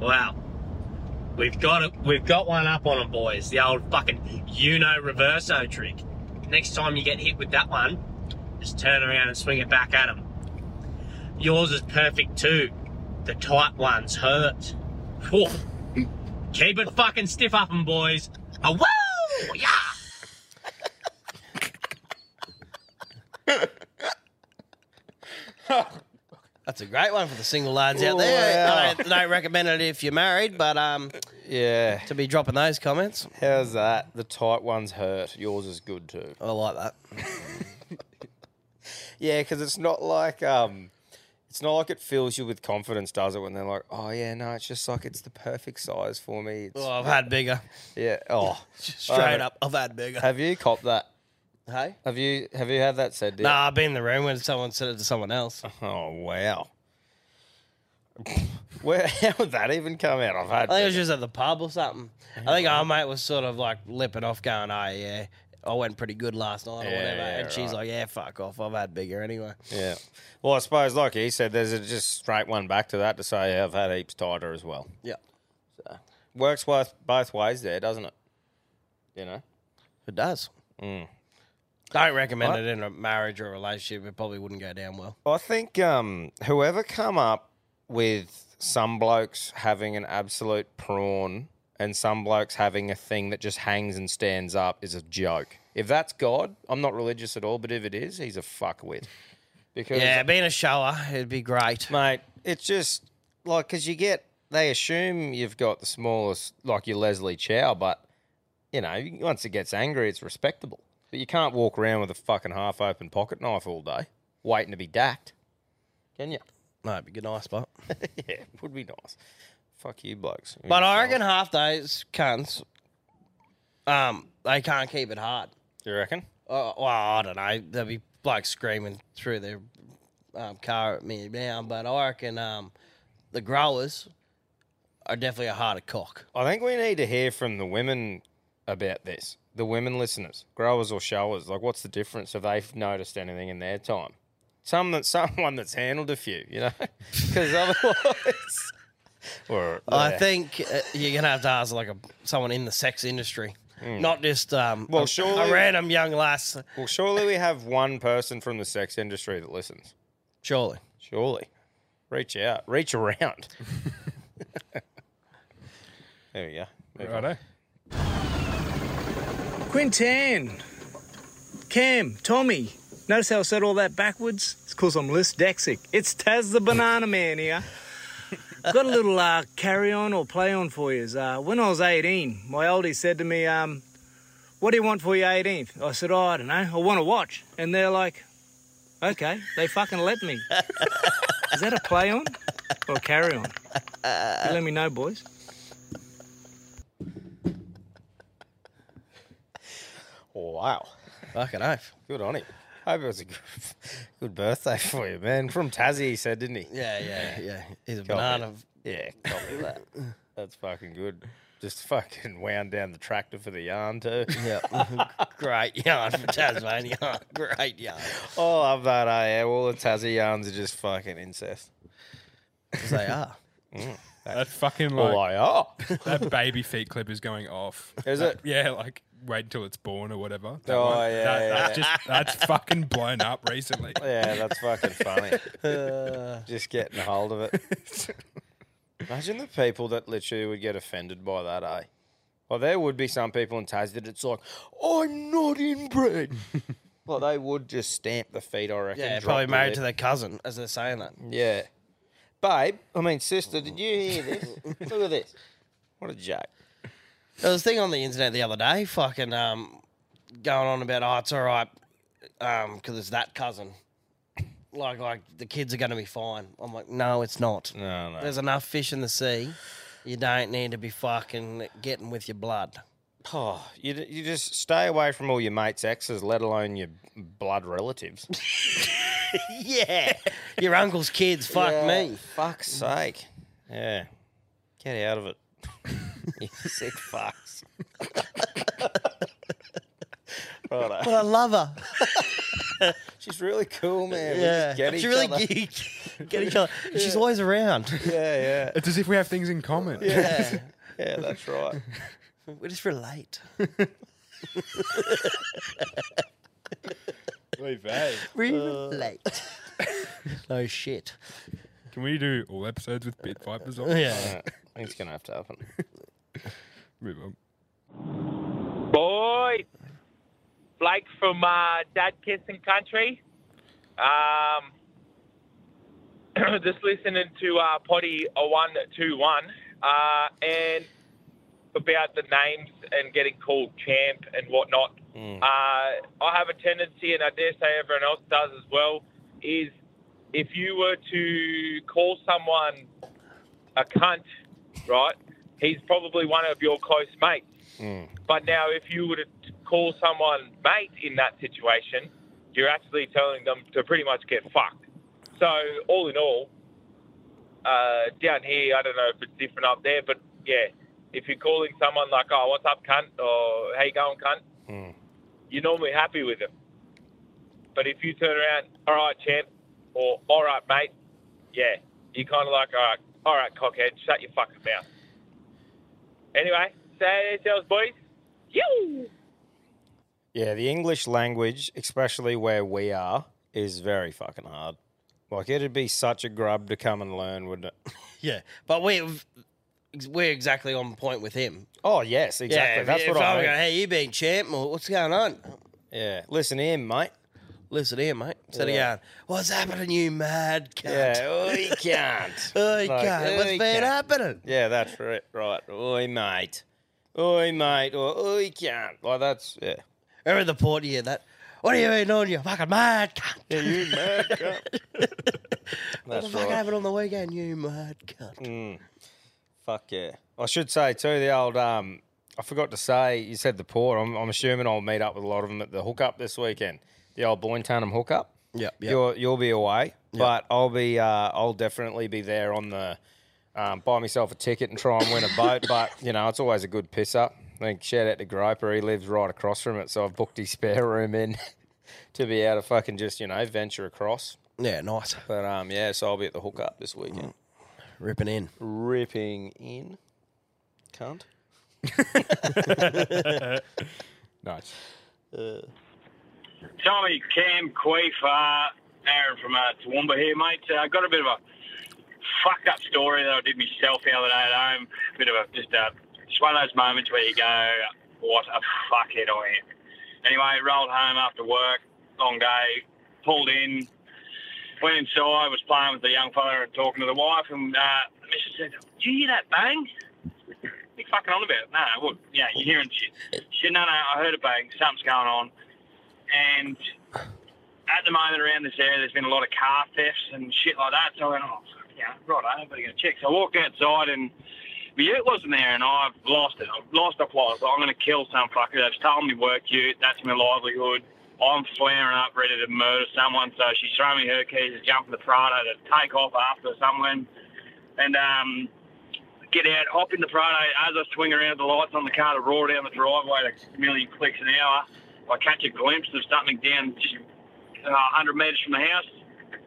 Well, we've got it. We've got one up on them, boys. The old fucking Uno reverso trick. Next time you get hit with that one, just turn around and swing it back at them. Yours is perfect too. The tight ones hurt. Keep it fucking stiff up 'em, boys. A woo! Yeah! That's a great one for the single lads out there. Wow. I don't, don't recommend it if you're married, but um, Yeah. to be dropping those comments. How's that? The tight ones hurt. Yours is good too. I like that. Yeah, because it's not like um, it's not like it fills you with confidence, does it? When they're like, "Oh yeah, no, it's just like it's the perfect size for me." It's, Oh, I've had bigger. yeah. Oh, Straight up, I've had bigger. Have you copped that? Hey? Have you have you had that said? to? Nah, I've been in the room when someone said it to someone else. Oh wow. Where how would that even come out? I've had. I think it was just at the pub or something. I think our mate was sort of like lipping off, going, "Oh yeah, I went pretty good last night or Yeah, whatever," yeah, and she's right. like, "Yeah, fuck off, I've had bigger anyway." Yeah. Well, I suppose, like he said, there's a just straight one back to that to say yeah, I've had heaps tighter as well. Yeah. So works both both ways there, doesn't it? You know. It does. Mm. Don't recommend What? it in a marriage or a relationship. It probably wouldn't go down well. I think um, whoever come up with some blokes having an absolute prawn and some blokes having a thing that just hangs and stands up is a joke. If that's God, I'm not religious at all, but if it is, he's a fuckwit. Because Yeah, being a shower, it'd be great, mate. It's just like because you get they assume you've got the smallest, like your Leslie Chow, but you know once it gets angry, it's respectable. But you can't walk around with a fucking half-open pocket knife all day, waiting to be dacked. Can you? No, it'd be good, nice spot. yeah, it would be nice. Fuck you, blokes. But I reckon half those cunts, um, they can't keep it hard. You reckon? Uh, well, I don't know. There'll be blokes screaming through their um, car at me now, but I reckon um, the growers are definitely a harder cock. I think we need to hear from the women about this. The women listeners, growers or showers. Like, what's the difference? Have they noticed anything in their time? Some that someone that's handled a few, you know, because otherwise, or I think uh, you're gonna have to ask like a someone in the sex industry, Mm. not just um, Well, a, surely- a random young lass. Well, surely we have one person from the sex industry that listens. Surely, surely, reach out, reach around. there we go. Righto. Quintan, Cam, Tommy. Notice how I said all that backwards? It's because I'm dyslexic. It's Taz the Banana Man here. Got a little uh, carry on or play on for you. Uh, when I was 18, my oldie said to me, um, What do you want for your 18th? I said, Oh, I don't know. I want to watch. And they're like, Okay, they fucking let me. Is that a play on or a carry on? You let me know, boys. Wow. Fucking oath. Good on him. Hope it was a good, good birthday for you, man. From Tassie, he said, didn't he? Yeah, yeah, yeah. He's a Copy. banana. Yeah, copy that. That's fucking good. Just fucking wound down the tractor for the yarn too. Yeah, great yarn from Tasmania. Great yarn. Oh, I love that. Eh? Yeah, all the Tassie yarns are just fucking incest. 'Cause they are. Mm. That fucking Oh, like they are. that baby feet clip is going off. Is That- it? Yeah, like wait until it's born or whatever. That Oh, one. yeah, That- yeah, That's just that's fucking blown up recently. Yeah, that's fucking funny. Just getting a hold of it. Imagine the people that literally would get offended by that, eh? Well, there would be some people in Tassie that it's like, I'm not inbred. well, they would just stamp the feet, I reckon. Yeah, drop probably married lip. to their cousin as they're saying that. Yeah. Babe, I mean, sister, did you hear this? Look at this. What a joke. There was a thing on the internet the other day, fucking um, going on about, oh, it's all right, um, because it's that cousin. Like, like the kids are going to be fine. I'm like, no, it's not. No, no. There's enough fish in the sea. You don't need to be fucking getting with your blood. Oh, you, you just stay away from all your mates' exes, let alone your blood relatives. yeah. Your uncle's kids, fuck Yeah, me. Fuck's sake. Yeah. Get out of it. you sick fucks. Righto. But I love her. She's really cool, man. We Yeah. just get She each really other. get, get each other. She's always around. Yeah, yeah. It's as if we have things in common. Yeah. Yeah, that's right. We just relate. We've had. We uh. relate. no shit. Can we do all episodes with Pit Vipers on? Yeah. I think it's going to have to happen. Move on. Boy, Blake from uh, Dad Kissing Country. Um, just listening to uh, Potty a one two one, uh, and about the names and getting called champ and whatnot. Mm. Uh, I have a tendency, and I dare say everyone else does as well, is if you were to call someone a cunt, right? He's probably one of your close mates. Mm. But now, if you were to call someone mate in that situation, you're actually telling them to pretty much get fucked. So, all in all, uh, down here, I don't know if it's different up there, but yeah, if you're calling someone like, oh, what's up, cunt, or how you going, cunt, Mm. you're normally happy with them. But if you turn around, all right, champ, or all right, mate, yeah, you're kind of like, all right, all right, cockhead, shut your fucking mouth. Anyway, say yourselves, boys. You. Yeah, the English language, especially where we are, is very fucking hard. Like it'd be such a grub to come and learn, wouldn't it? Yeah, but we're we're exactly on point with him. Oh yes, exactly. Yeah, That's if what I I'm mean. going, hey, you been champ? Or what's going on? Yeah, listen to him, mate. Listen here, mate. Instead Yeah. of going, what's happening, you mad cunt? Yeah, oi can't. oh, Oi Like, cunt. What's been happening? Yeah, that's right. Right. Oi, mate. Oi, mate. Or oi, can't. Like that's yeah. Remember the port you that? What are you been on, you fucking mad cunt? Yeah, you mad cunt. what the fuck right. happened on the weekend, you mad cunt? Mm. Fuck yeah. I should say too the old um. I forgot to say you said the port. I'm, I'm assuming I'll meet up with a lot of them at the hookup this weekend. The old Boyne Tannum hookup. Yep, yep. You'll you'll be away, Yep. but I'll be uh, I'll definitely be there on the um, buy myself a ticket and try and win a boat. but you know it's always a good piss up. I think shout out to Groper. He lives right across from it, so I've booked his spare room in to be able to fucking just you know venture across. Yeah, nice. But um, yeah, so I'll be at the hookup this weekend. Ripping in. Ripping in. Cunt. nice. Uh, Tommy, Cam, Queef, uh, Aaron from uh, Toowoomba here, mate. I uh, got a bit of a fucked up story that I did myself the other day at home. Bit of a just uh, just one of those moments where you go, "What a fuckhead I am." Anyway, rolled home after work, long day, pulled in, went inside, was playing with the young fella and talking to the wife, and uh, the missus said, "Did you hear that bang?" What you fucking on about? No, well, yeah, you're hearing shit. She said, no, no, I heard a bang. Something's going on. And at the moment around this area, there's been a lot of car thefts and shit like that. So I went, oh, yeah, right, I better go check. So I walked outside and the ute wasn't there and I've lost it. I've lost a plot. I'm going to kill some fucker. They've stolen me work ute. That's my livelihood. I'm flaring up, ready to murder someone. So she's throwing me her keys to jump in the Prado to take off after someone. And, um, get out, hop in the Prado as I swing around the lights on the car to roar down the driveway at a million clicks an hour. I catch a glimpse of something down just uh, 100 metres from the house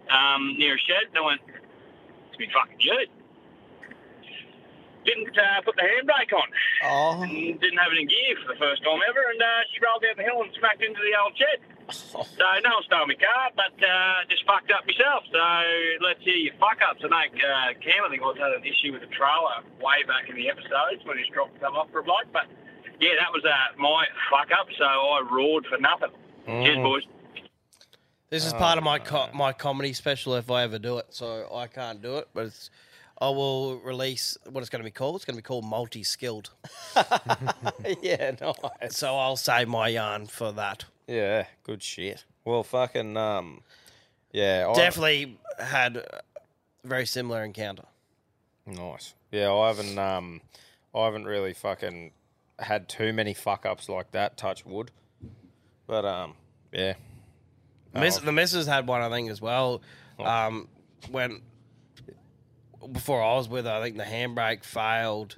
um, near a shed. And I went, it's been fucking good. Didn't uh, put the handbrake on. Oh. And didn't have it in gear for the first time ever. And uh, she rolled down the hill and smacked into the old shed. So no one stole my car, but uh, just fucked up myself. So let's hear your fuck ups. I know uh, Cam, I think, also had an issue with the trailer way back in the episodes when he's dropped some off for a bloke. But yeah, that was uh, my fuck up. So I roared for nothing. Cheers, Mm. boys. This is Oh, part of my co- my comedy special if I ever do it. So I can't do it, but it's I will release what it's going to be called. It's going to be called multi skilled. yeah, nice. So I'll save my yarn for that. Yeah, good shit. Well, fucking um, yeah, I- Definitely had a very similar encounter. Nice. Yeah, I haven't um, I haven't really fucking had too many fuck ups like that. Touch wood, but um, yeah. Miss, Oh, the missus had one, I think, as well. Um, when before I was with her, I think the handbrake failed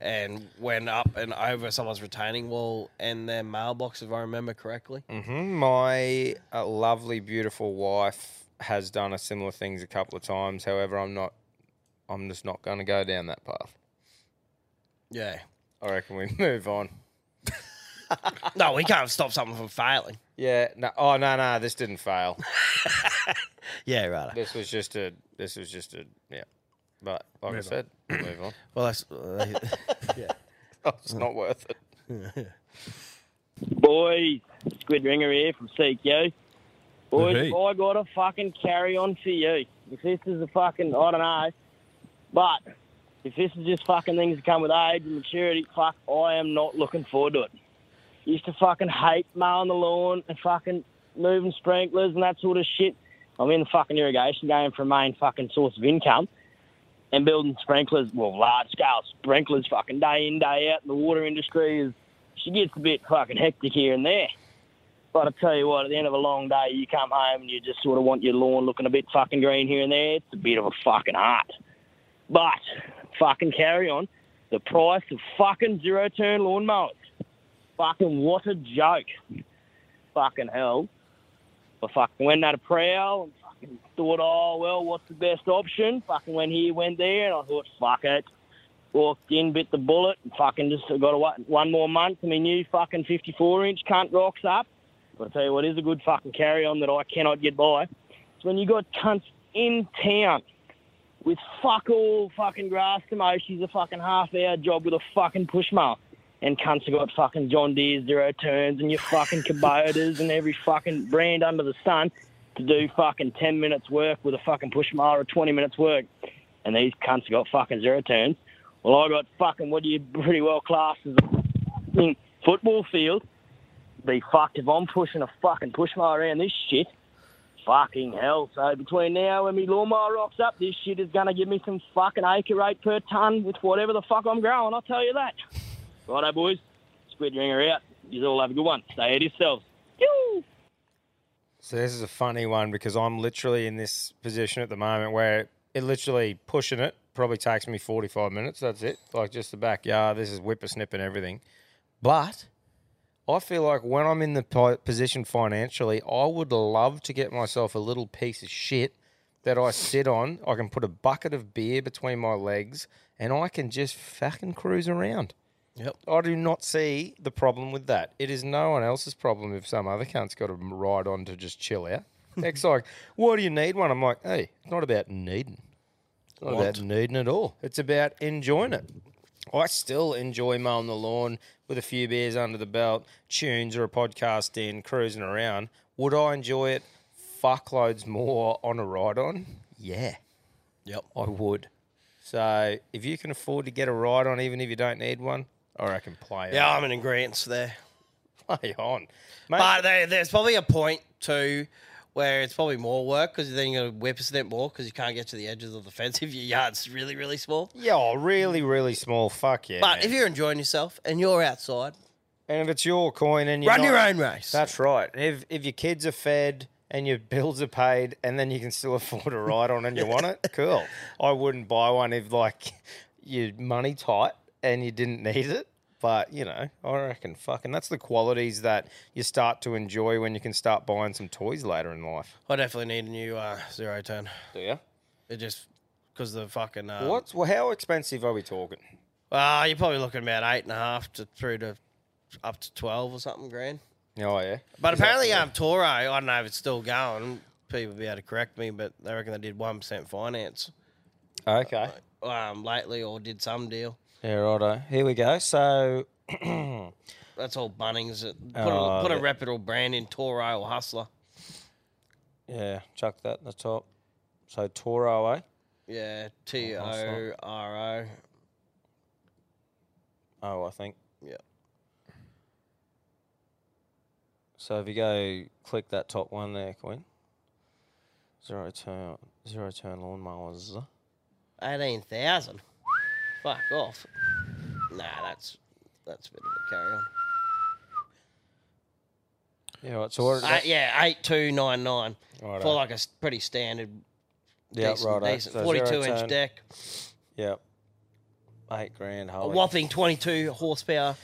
and went up and over someone's retaining wall and their mailbox, if I remember correctly. hmm My uh, lovely, beautiful wife has done a similar things a couple of times. However, I'm not. I'm just not going to go down that path. Yeah. I reckon we move on. no, we can't stop something from failing. Yeah. No. Oh no, no. This didn't fail. yeah. Right. This was just a. This was just a. Yeah. But like I Move on. said, we'll move on. Well, that's uh, yeah. Oh, it's not worth it. Boys, Squid Ringer here from CQ. Boys, Hey. I got a fucking carry on for you. if this is a fucking, I don't know, but if this is just fucking things that come with age and maturity, fuck, I am not looking forward to it. Used to fucking hate mowing the lawn and fucking moving sprinklers and that sort of shit. I'm in the fucking irrigation game for a main fucking source of income and building sprinklers, well, large scale sprinklers, fucking day in, day out. In the water industry is, she gets a bit fucking hectic here and there. But I tell you what, at the end of a long day, you come home and you just sort of want your lawn looking a bit fucking green here and there. It's a bit of a fucking art. But fucking carry on. The price of fucking zero turn lawnmowers. Fucking what a joke. Fucking hell. I fucking went at a prowl and fucking thought, oh well, what's the best option? Fucking went here, went there, and I thought, fuck it. Walked in, bit the bullet, and fucking just got a, one more month. and my new fucking 54 inch cunt rocks up. But I tell you what is a good fucking carry on that I cannot get by. It's when you got cunts in town with fuck all fucking grass to mow. She's a fucking half hour job with a fucking push mower. And cunts have got fucking John Deere zero turns and your fucking Kubotas and every fucking brand under the sun to do fucking 10 minutes work with a fucking push mower or 20 minutes work. And these cunts have got fucking zero turns. Well, I got fucking what do you pretty well class as a football field. Be fucked if I'm pushing a fucking push mower around this shit. Fucking hell. So between now and me lawnmower rocks up, this shit is going to give me some fucking acre rate per ton with whatever the fuck I'm growing, I'll tell you that. Righto, boys. Squid ringer out. You all have a good one. Stay at yourselves. So this is a funny one because I'm literally in this position at the moment where it literally pushing it probably takes me 45 minutes. That's it. Like just the backyard. This is whippersnip and everything. But I feel like when I'm in the position financially, I would love to get myself a little piece of shit that I sit on. I can put a bucket of beer between my legs and I can just fucking cruise around. Yep. I do not see the problem with that. It is no one else's problem if some other cunt's got a ride on to just chill out. It's like, why do you need one? I'm like, hey, it's not about needing. It's not Want. about needing at all. It's about enjoying it. I still enjoy mowing the lawn with a few beers under the belt, tunes or a podcast in, cruising around. Would I enjoy it fuckloads more on a ride on? Yeah. Yep. I would. So if you can afford to get a ride on, even if you don't need one, I reckon play Yeah, on. I'm in agreement there. Play on. But there, there's probably a point too where it's probably more work because then you're going to whippersnip more because you can't get to the edges of the fence if your yard's really, really small. Yeah, oh, really, really small. Fuck yeah. but man. if you're enjoying yourself and you're outside, and if it's your coin and you Run your own race. That's right. If if your kids are fed and your bills are paid and then you can still afford a ride on and you want it, cool. I wouldn't buy one if like your money tight and you didn't need it. But you know, I reckon fucking that's the qualities that you start to enjoy when you can start buying some toys later in life. I definitely need a new uh, zero turn. Do you? It just because the fucking uh, What's well, how expensive are we talking? Uh, you're probably looking about eight and a half to through to up to twelve or something grand. Oh yeah. But Is apparently, um, Toro, I don't know if it's still going. People will be able to correct me, but they reckon they did one percent finance. Okay. Um, lately, or did some deal. Yeah, righto. Here we go. So That's all Bunnings. Put, Oh, a, put a yeah. reputable brand in Toro or Hustler. yeah, chuck that at the top. So Toro, eh? Yeah, T O R O. Oh, I think. Yeah. So if you go click that top one there, Quinn. Zero turn, zero turn lawnmowers. Eighteen thousand. Fuck off. Nah, that's that's a bit of a carry on. Yeah, right. So what? Uh, yeah, eight two nine nine Righto. for like a s- pretty standard. Yeah, decent, righto. decent So forty-two inch turn. deck, Yep. Eight grand. a Holy whopping twenty-two horsepower.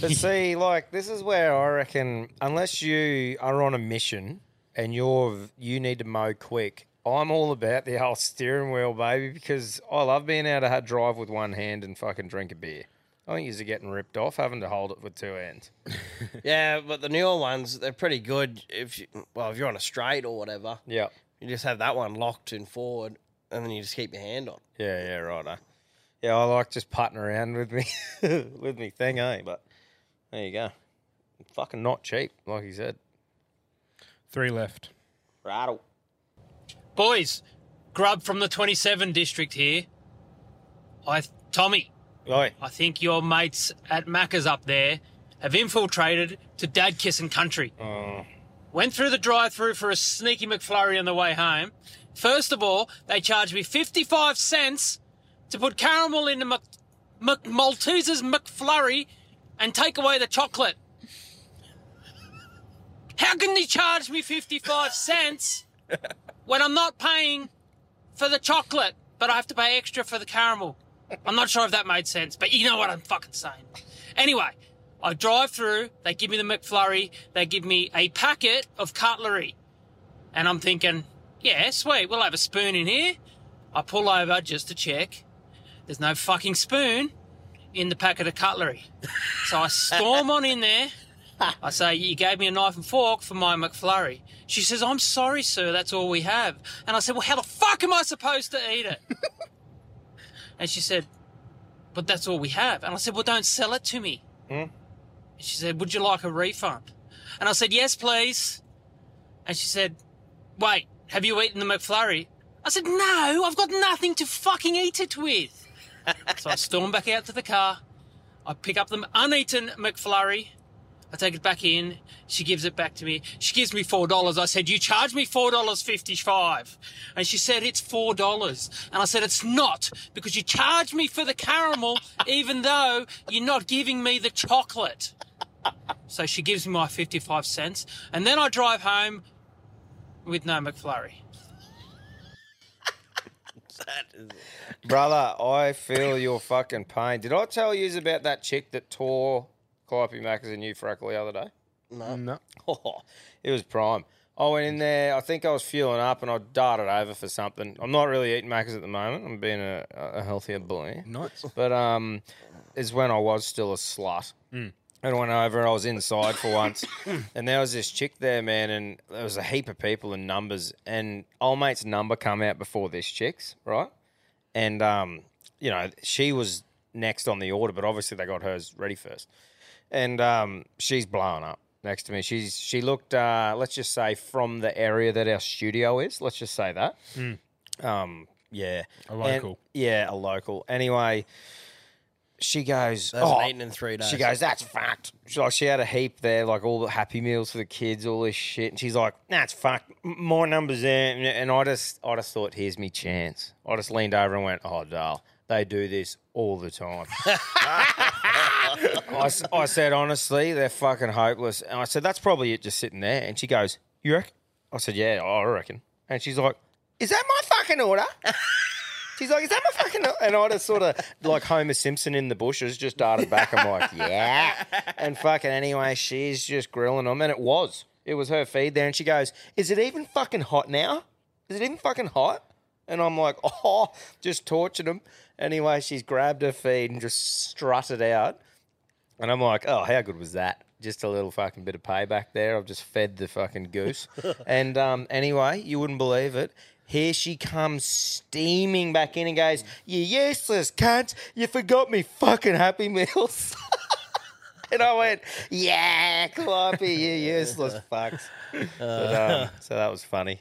But see, like this is where I reckon, unless you are on a mission and you're you need to mow quick, I'm all about the old steering wheel, baby, because I love being able to drive with one hand and fucking drink a beer. I think you're getting ripped off having to hold it with two hands. Yeah, but the newer ones they're pretty good. If you, well, if you're on a straight or whatever, Yeah. you just have that one locked in forward, and then you just keep your hand on. Yeah, yeah, righto. Yeah, I like just putting around with me with me thing, eh? But there you go. Fucking not cheap, like you said. Three left. Rattle. Boys, Grub from the 27 district here. I, Tommy. Oi. I think your mates at Macca's up there have infiltrated to Dad Kissing Country. Oh. Went through the drive-through for a sneaky McFlurry on the way home. First of all, they charged me 55 cents to put caramel in the Mc, Mc, Maltesers McFlurry and take away the chocolate. How can they charge me 55 cents when I'm not paying for the chocolate, but I have to pay extra for the caramel? I'm not sure if that made sense, but you know what I'm fucking saying. Anyway, I drive through, they give me the McFlurry, they give me a packet of cutlery. And I'm thinking, yeah, sweet, we'll have a spoon in here. I pull over just to check. There's no fucking spoon in the packet of cutlery. So I storm on in there. I say, You gave me a knife and fork for my McFlurry. She says, I'm sorry, sir, that's all we have. And I said, Well, how the fuck am I supposed to eat it? and she said, But that's all we have. And I said, Well, don't sell it to me. Hmm? And she said, Would you like a refund? And I said, Yes, please. And she said, Wait, have you eaten the McFlurry? I said, No, I've got nothing to fucking eat it with. so I storm back out to the car. I pick up the uneaten McFlurry. I take it back in. She gives it back to me. She gives me four dollars. I said, "You charge me four dollars fifty-five," and she said, "It's four dollars." And I said, "It's not because you charge me for the caramel, even though you're not giving me the chocolate." So she gives me my fifty-five cents, and then I drive home with no McFlurry. Brother, I feel your fucking pain. Did I tell you about that chick that tore Calliope Macca's in New Freckle the other day? No. No. Oh, it was prime. I went in there. I think I was fueling up, and I darted over for something. I'm not really eating Macca's at the moment. I'm being a, a healthier boy. Nice. But um, is when I was still a slut. Mm. And I went over and I was inside for once. and there was this chick there, man, and there was a heap of people and numbers. And old mate's number come out before this chick's, right? And um, you know, she was next on the order, but obviously they got hers ready first. And um, she's blowing up next to me. She's she looked uh, let's just say from the area that our studio is. Let's just say that. Mm. Um, yeah, A And- local. yeah, a local. Anyway, she goes. They haven't "Oh," eaten in three days. She goes, "That's fact." She, like she had a heap there, like all the Happy Meals for the kids, all this shit. And she's like, "That's fact. M- More numbers there." And- And I just, I just thought, "Here's me chance." I just leaned over and went, "Oh, doll, they do this all the time." I, I said, honestly, they're fucking hopeless. And I said, that's probably it just sitting there. And she goes, you reckon? I said, yeah, I reckon. And she's like, is that my fucking order? She's like, is that my fucking order? And I just sort of, like Homer Simpson in the bushes, just darted back. I'm like, yeah. And fucking anyway, she's just grilling them. And it was. It was her feed there. And she goes, is it even fucking hot now? Is it even fucking hot? And I'm like, oh, just tortured them. Anyway, she's grabbed her feed and just strutted out. And I'm like, oh, how good was that? Just a little fucking bit of payback there. I've just fed the fucking goose. and um, anyway, you wouldn't believe it. Here she comes steaming back in and goes, You useless cunt. You forgot me fucking Happy Meals. and I went, Yeah, Cloppy, you useless fucks. But, um, so that was funny.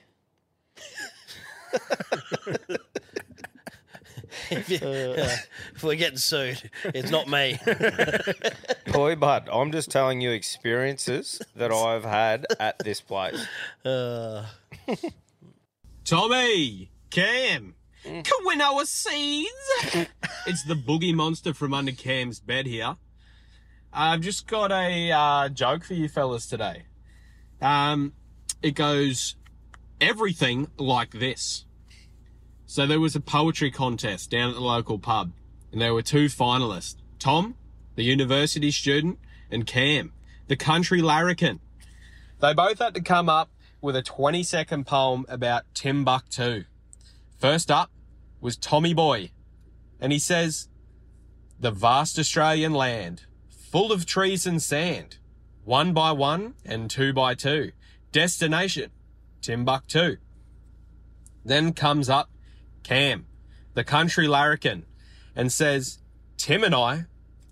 If, you- if we're getting sued, it's not me. Boy, but I'm just telling you experiences that I've had at this place. Uh, Tommy, Cam, Kawinoa seeds. it's the boogie monster from under Cam's bed here. I've just got a uh, joke for you fellas today. Um, it goes everything like this. So there was a poetry contest down at the local pub, and there were two finalists: Tom, the university student, and Cam, the country larrikin. They both had to come up with a 20 second poem about Timbuktu. First up was Tommy Boy, and he says, The vast Australian land, full of trees and sand, one by one and two by two. Destination, Timbuktu. Then comes up Cam, the country larrikin, and says, Tim and I,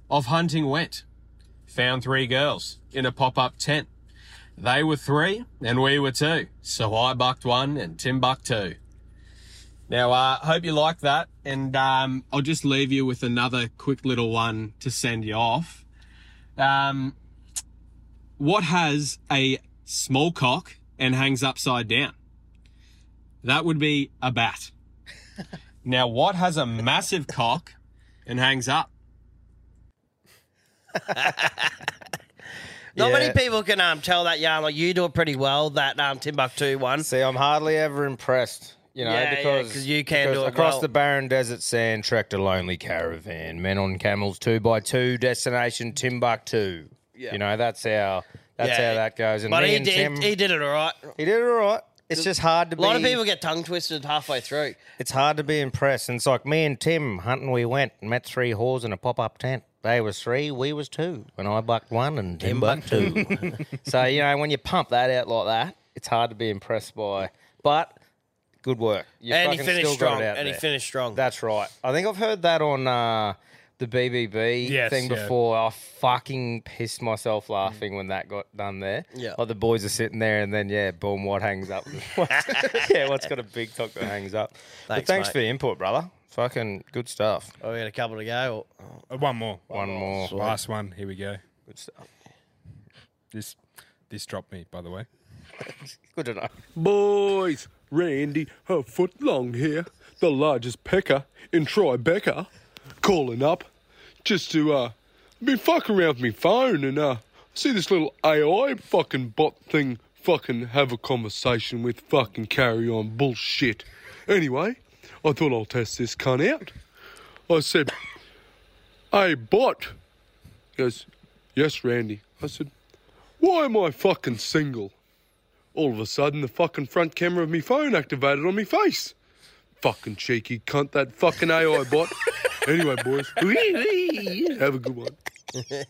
of hunting went, found three girls in a pop-up tent. They were three and we were two, so I bucked one and Tim bucked two. Now, I uh, hope you like that, and um, I'll just leave you with another quick little one to send you off. Um, what has a small cock and hangs upside down? That would be a bat. now, what has a massive cock and hangs up? Not Yeah. many people can um, tell that yarn. Like you do it pretty well. That um, Timbuktu one. See, I'm hardly ever impressed. You know, Yeah, yeah, because 'cause you can because do it across well. the barren desert sand, trekked a lonely caravan. Men on camels, two by two. Destination Timbuktu. Yeah. You know, that's how that's Yeah. how that goes. And but me he and did. Tim, he did it all right. he did it all right. It's just hard to be A lot of people get tongue twisted halfway through. It's hard to be impressed. And it's like me and Tim hunting. We went and met three whores in a pop up tent. They was three, we was two. and I bucked one and Tim bucked two. so you know when you pump that out like that, it's hard to be impressed by. But good work. You And he fucking finished still got it strong, out and he there. finished strong. That's right. I think I've heard that on uh, the BBB Yes, thing yeah. before. I fucking pissed myself laughing when that got done there. Yeah. Like the boys are sitting there, and then yeah, boom, what hangs up? yeah, what's got a big cock that hangs up? but Thanks, thanks mate. for the input, brother. Fucking good stuff. Oh, we got a couple to go. Uh, one more. One more. Sweet. Last one. Here we go. Good stuff. This this dropped me, by the way. Good to know. Boys, Randy, her foot long here, the largest pecker in Tribeca, calling up just to uh be fucking around with me phone and uh see this little AI fucking bot thing fucking have a conversation with fucking carry on bullshit. Anyway, I thought I'll test this cunt out. I said, Hey bot. He goes, Yes, Randy. I said, Why am I fucking single? All of a sudden, the fucking front camera of my phone activated on my face. Fucking cheeky cunt, that fucking AI bot. anyway, boys, have a good one.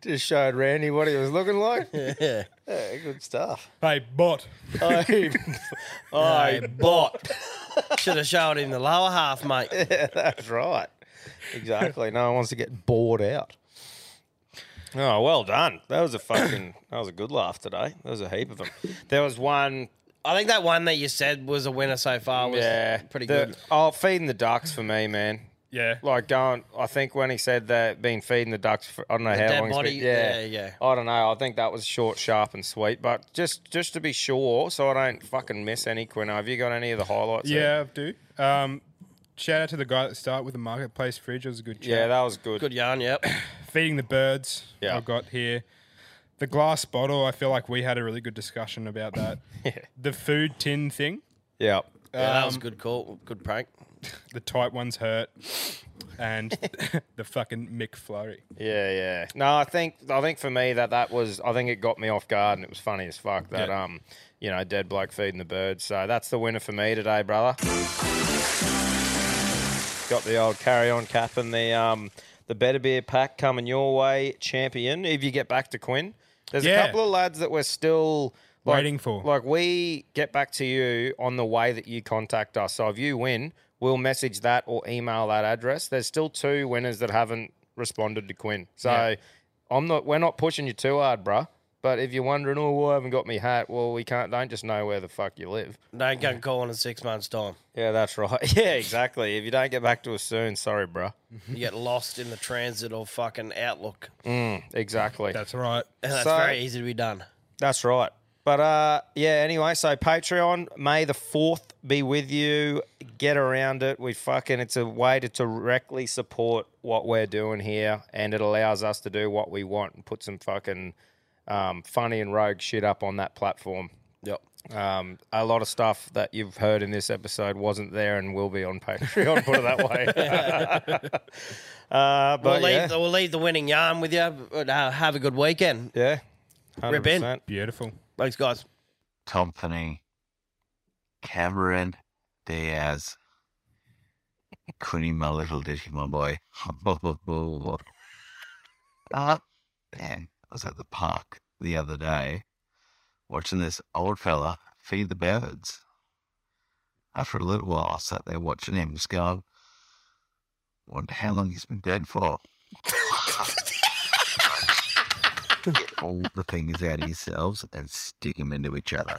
Just showed Randy what he was looking like. yeah, good stuff. Hey, bot. Hey, I bought. Should have showed him the lower half, mate. Yeah, that's right. Exactly. No one wants to get bored out. Oh, well done. That was a fucking. That was a good laugh today. There was a heap of them. There was one. I think that one that you said was a winner so far was Yeah, pretty the- good. Oh, feeding the ducks for me, man. Yeah. Like going. I think when he said that, been feeding the ducks for I don't know The how dead long. he's body, been- yeah, yeah, yeah. I don't know. I think that was short, sharp, and sweet. But just just to be sure, so I don't fucking miss any. Quinn, have you got any of the highlights? there? Yeah, I do. Um, shout out to the guy at the start with the marketplace fridge. It was a good chat. Yeah, that was good. Good yarn, yep. Feeding the birds. Yeah. I've got here. The glass bottle. I feel like we had a really good discussion about that. yeah. The food tin thing. Yeah. Yeah, that was a Um, good call. Good prank. The tight ones hurt, and the fucking Mick McFlurry. Yeah, yeah. No, I think I think for me that that was I think it got me off guard and it was funny as fuck that Yeah. um you know dead bloke feeding the birds. So that's the winner for me today, brother. Got the old carry on cap and the um the better beer pack coming your way, champion. If you get back to Quinn, there's a couple of lads that we're still like- Waiting for. Like we get back to you on the way that you contact us. So if you win, we'll message that or email that address. There's still two winners that haven't responded to Quinn. So Yeah. I'm not. We're not pushing you too hard, bruh. But if you're wondering, oh, well, I haven't got me hat. Well, we can't. Don't just know where the fuck you live. Don't go calling in six months' time. Yeah, that's right. Yeah, exactly. If you don't get back to us soon, sorry, bruh. You get lost in the transit of fucking Outlook. Mm, exactly. That's right. And that's So- very easy to be done. That's right. But uh, yeah. Anyway, so Patreon, May the fourth be with you. Get around it. We fucking. It's a way to directly support what we're doing here, and it allows us to do what we want and put some fucking um, funny and rogue shit up on that platform. Yep. Um, a lot of stuff that you've heard in this episode wasn't there and will be on Patreon. put it that way. uh, but we'll, leave, yeah, we'll leave the winning yarn with you. Uh, have a good weekend. yeah, Rip in. Beautiful. Thanks, guys. Company, Cameron Diaz, Quinny, my little ditty, my boy. uh, man, I was at the park the other day watching this old fella feed the birds. After a little while, I sat there watching him just going, wonder how long he's been dead for. Get all the fingers out of yourselves and stick them into each other.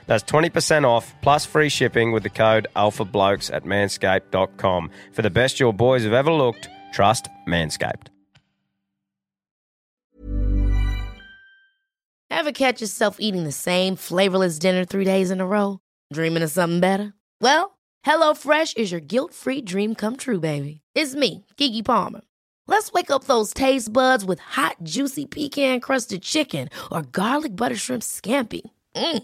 That's 20% off plus free shipping with the code ALPHABLOKES at manscaped.com. For the best your boys have ever looked, trust Manscaped. Ever catch yourself eating the same flavorless dinner three days in a row? Dreaming of something better? Well, HelloFresh is your guilt free dream come true, baby. It's me, Keke Palmer. Let's wake up those taste buds with hot, juicy pecan crusted chicken or garlic butter shrimp scampi. Mm.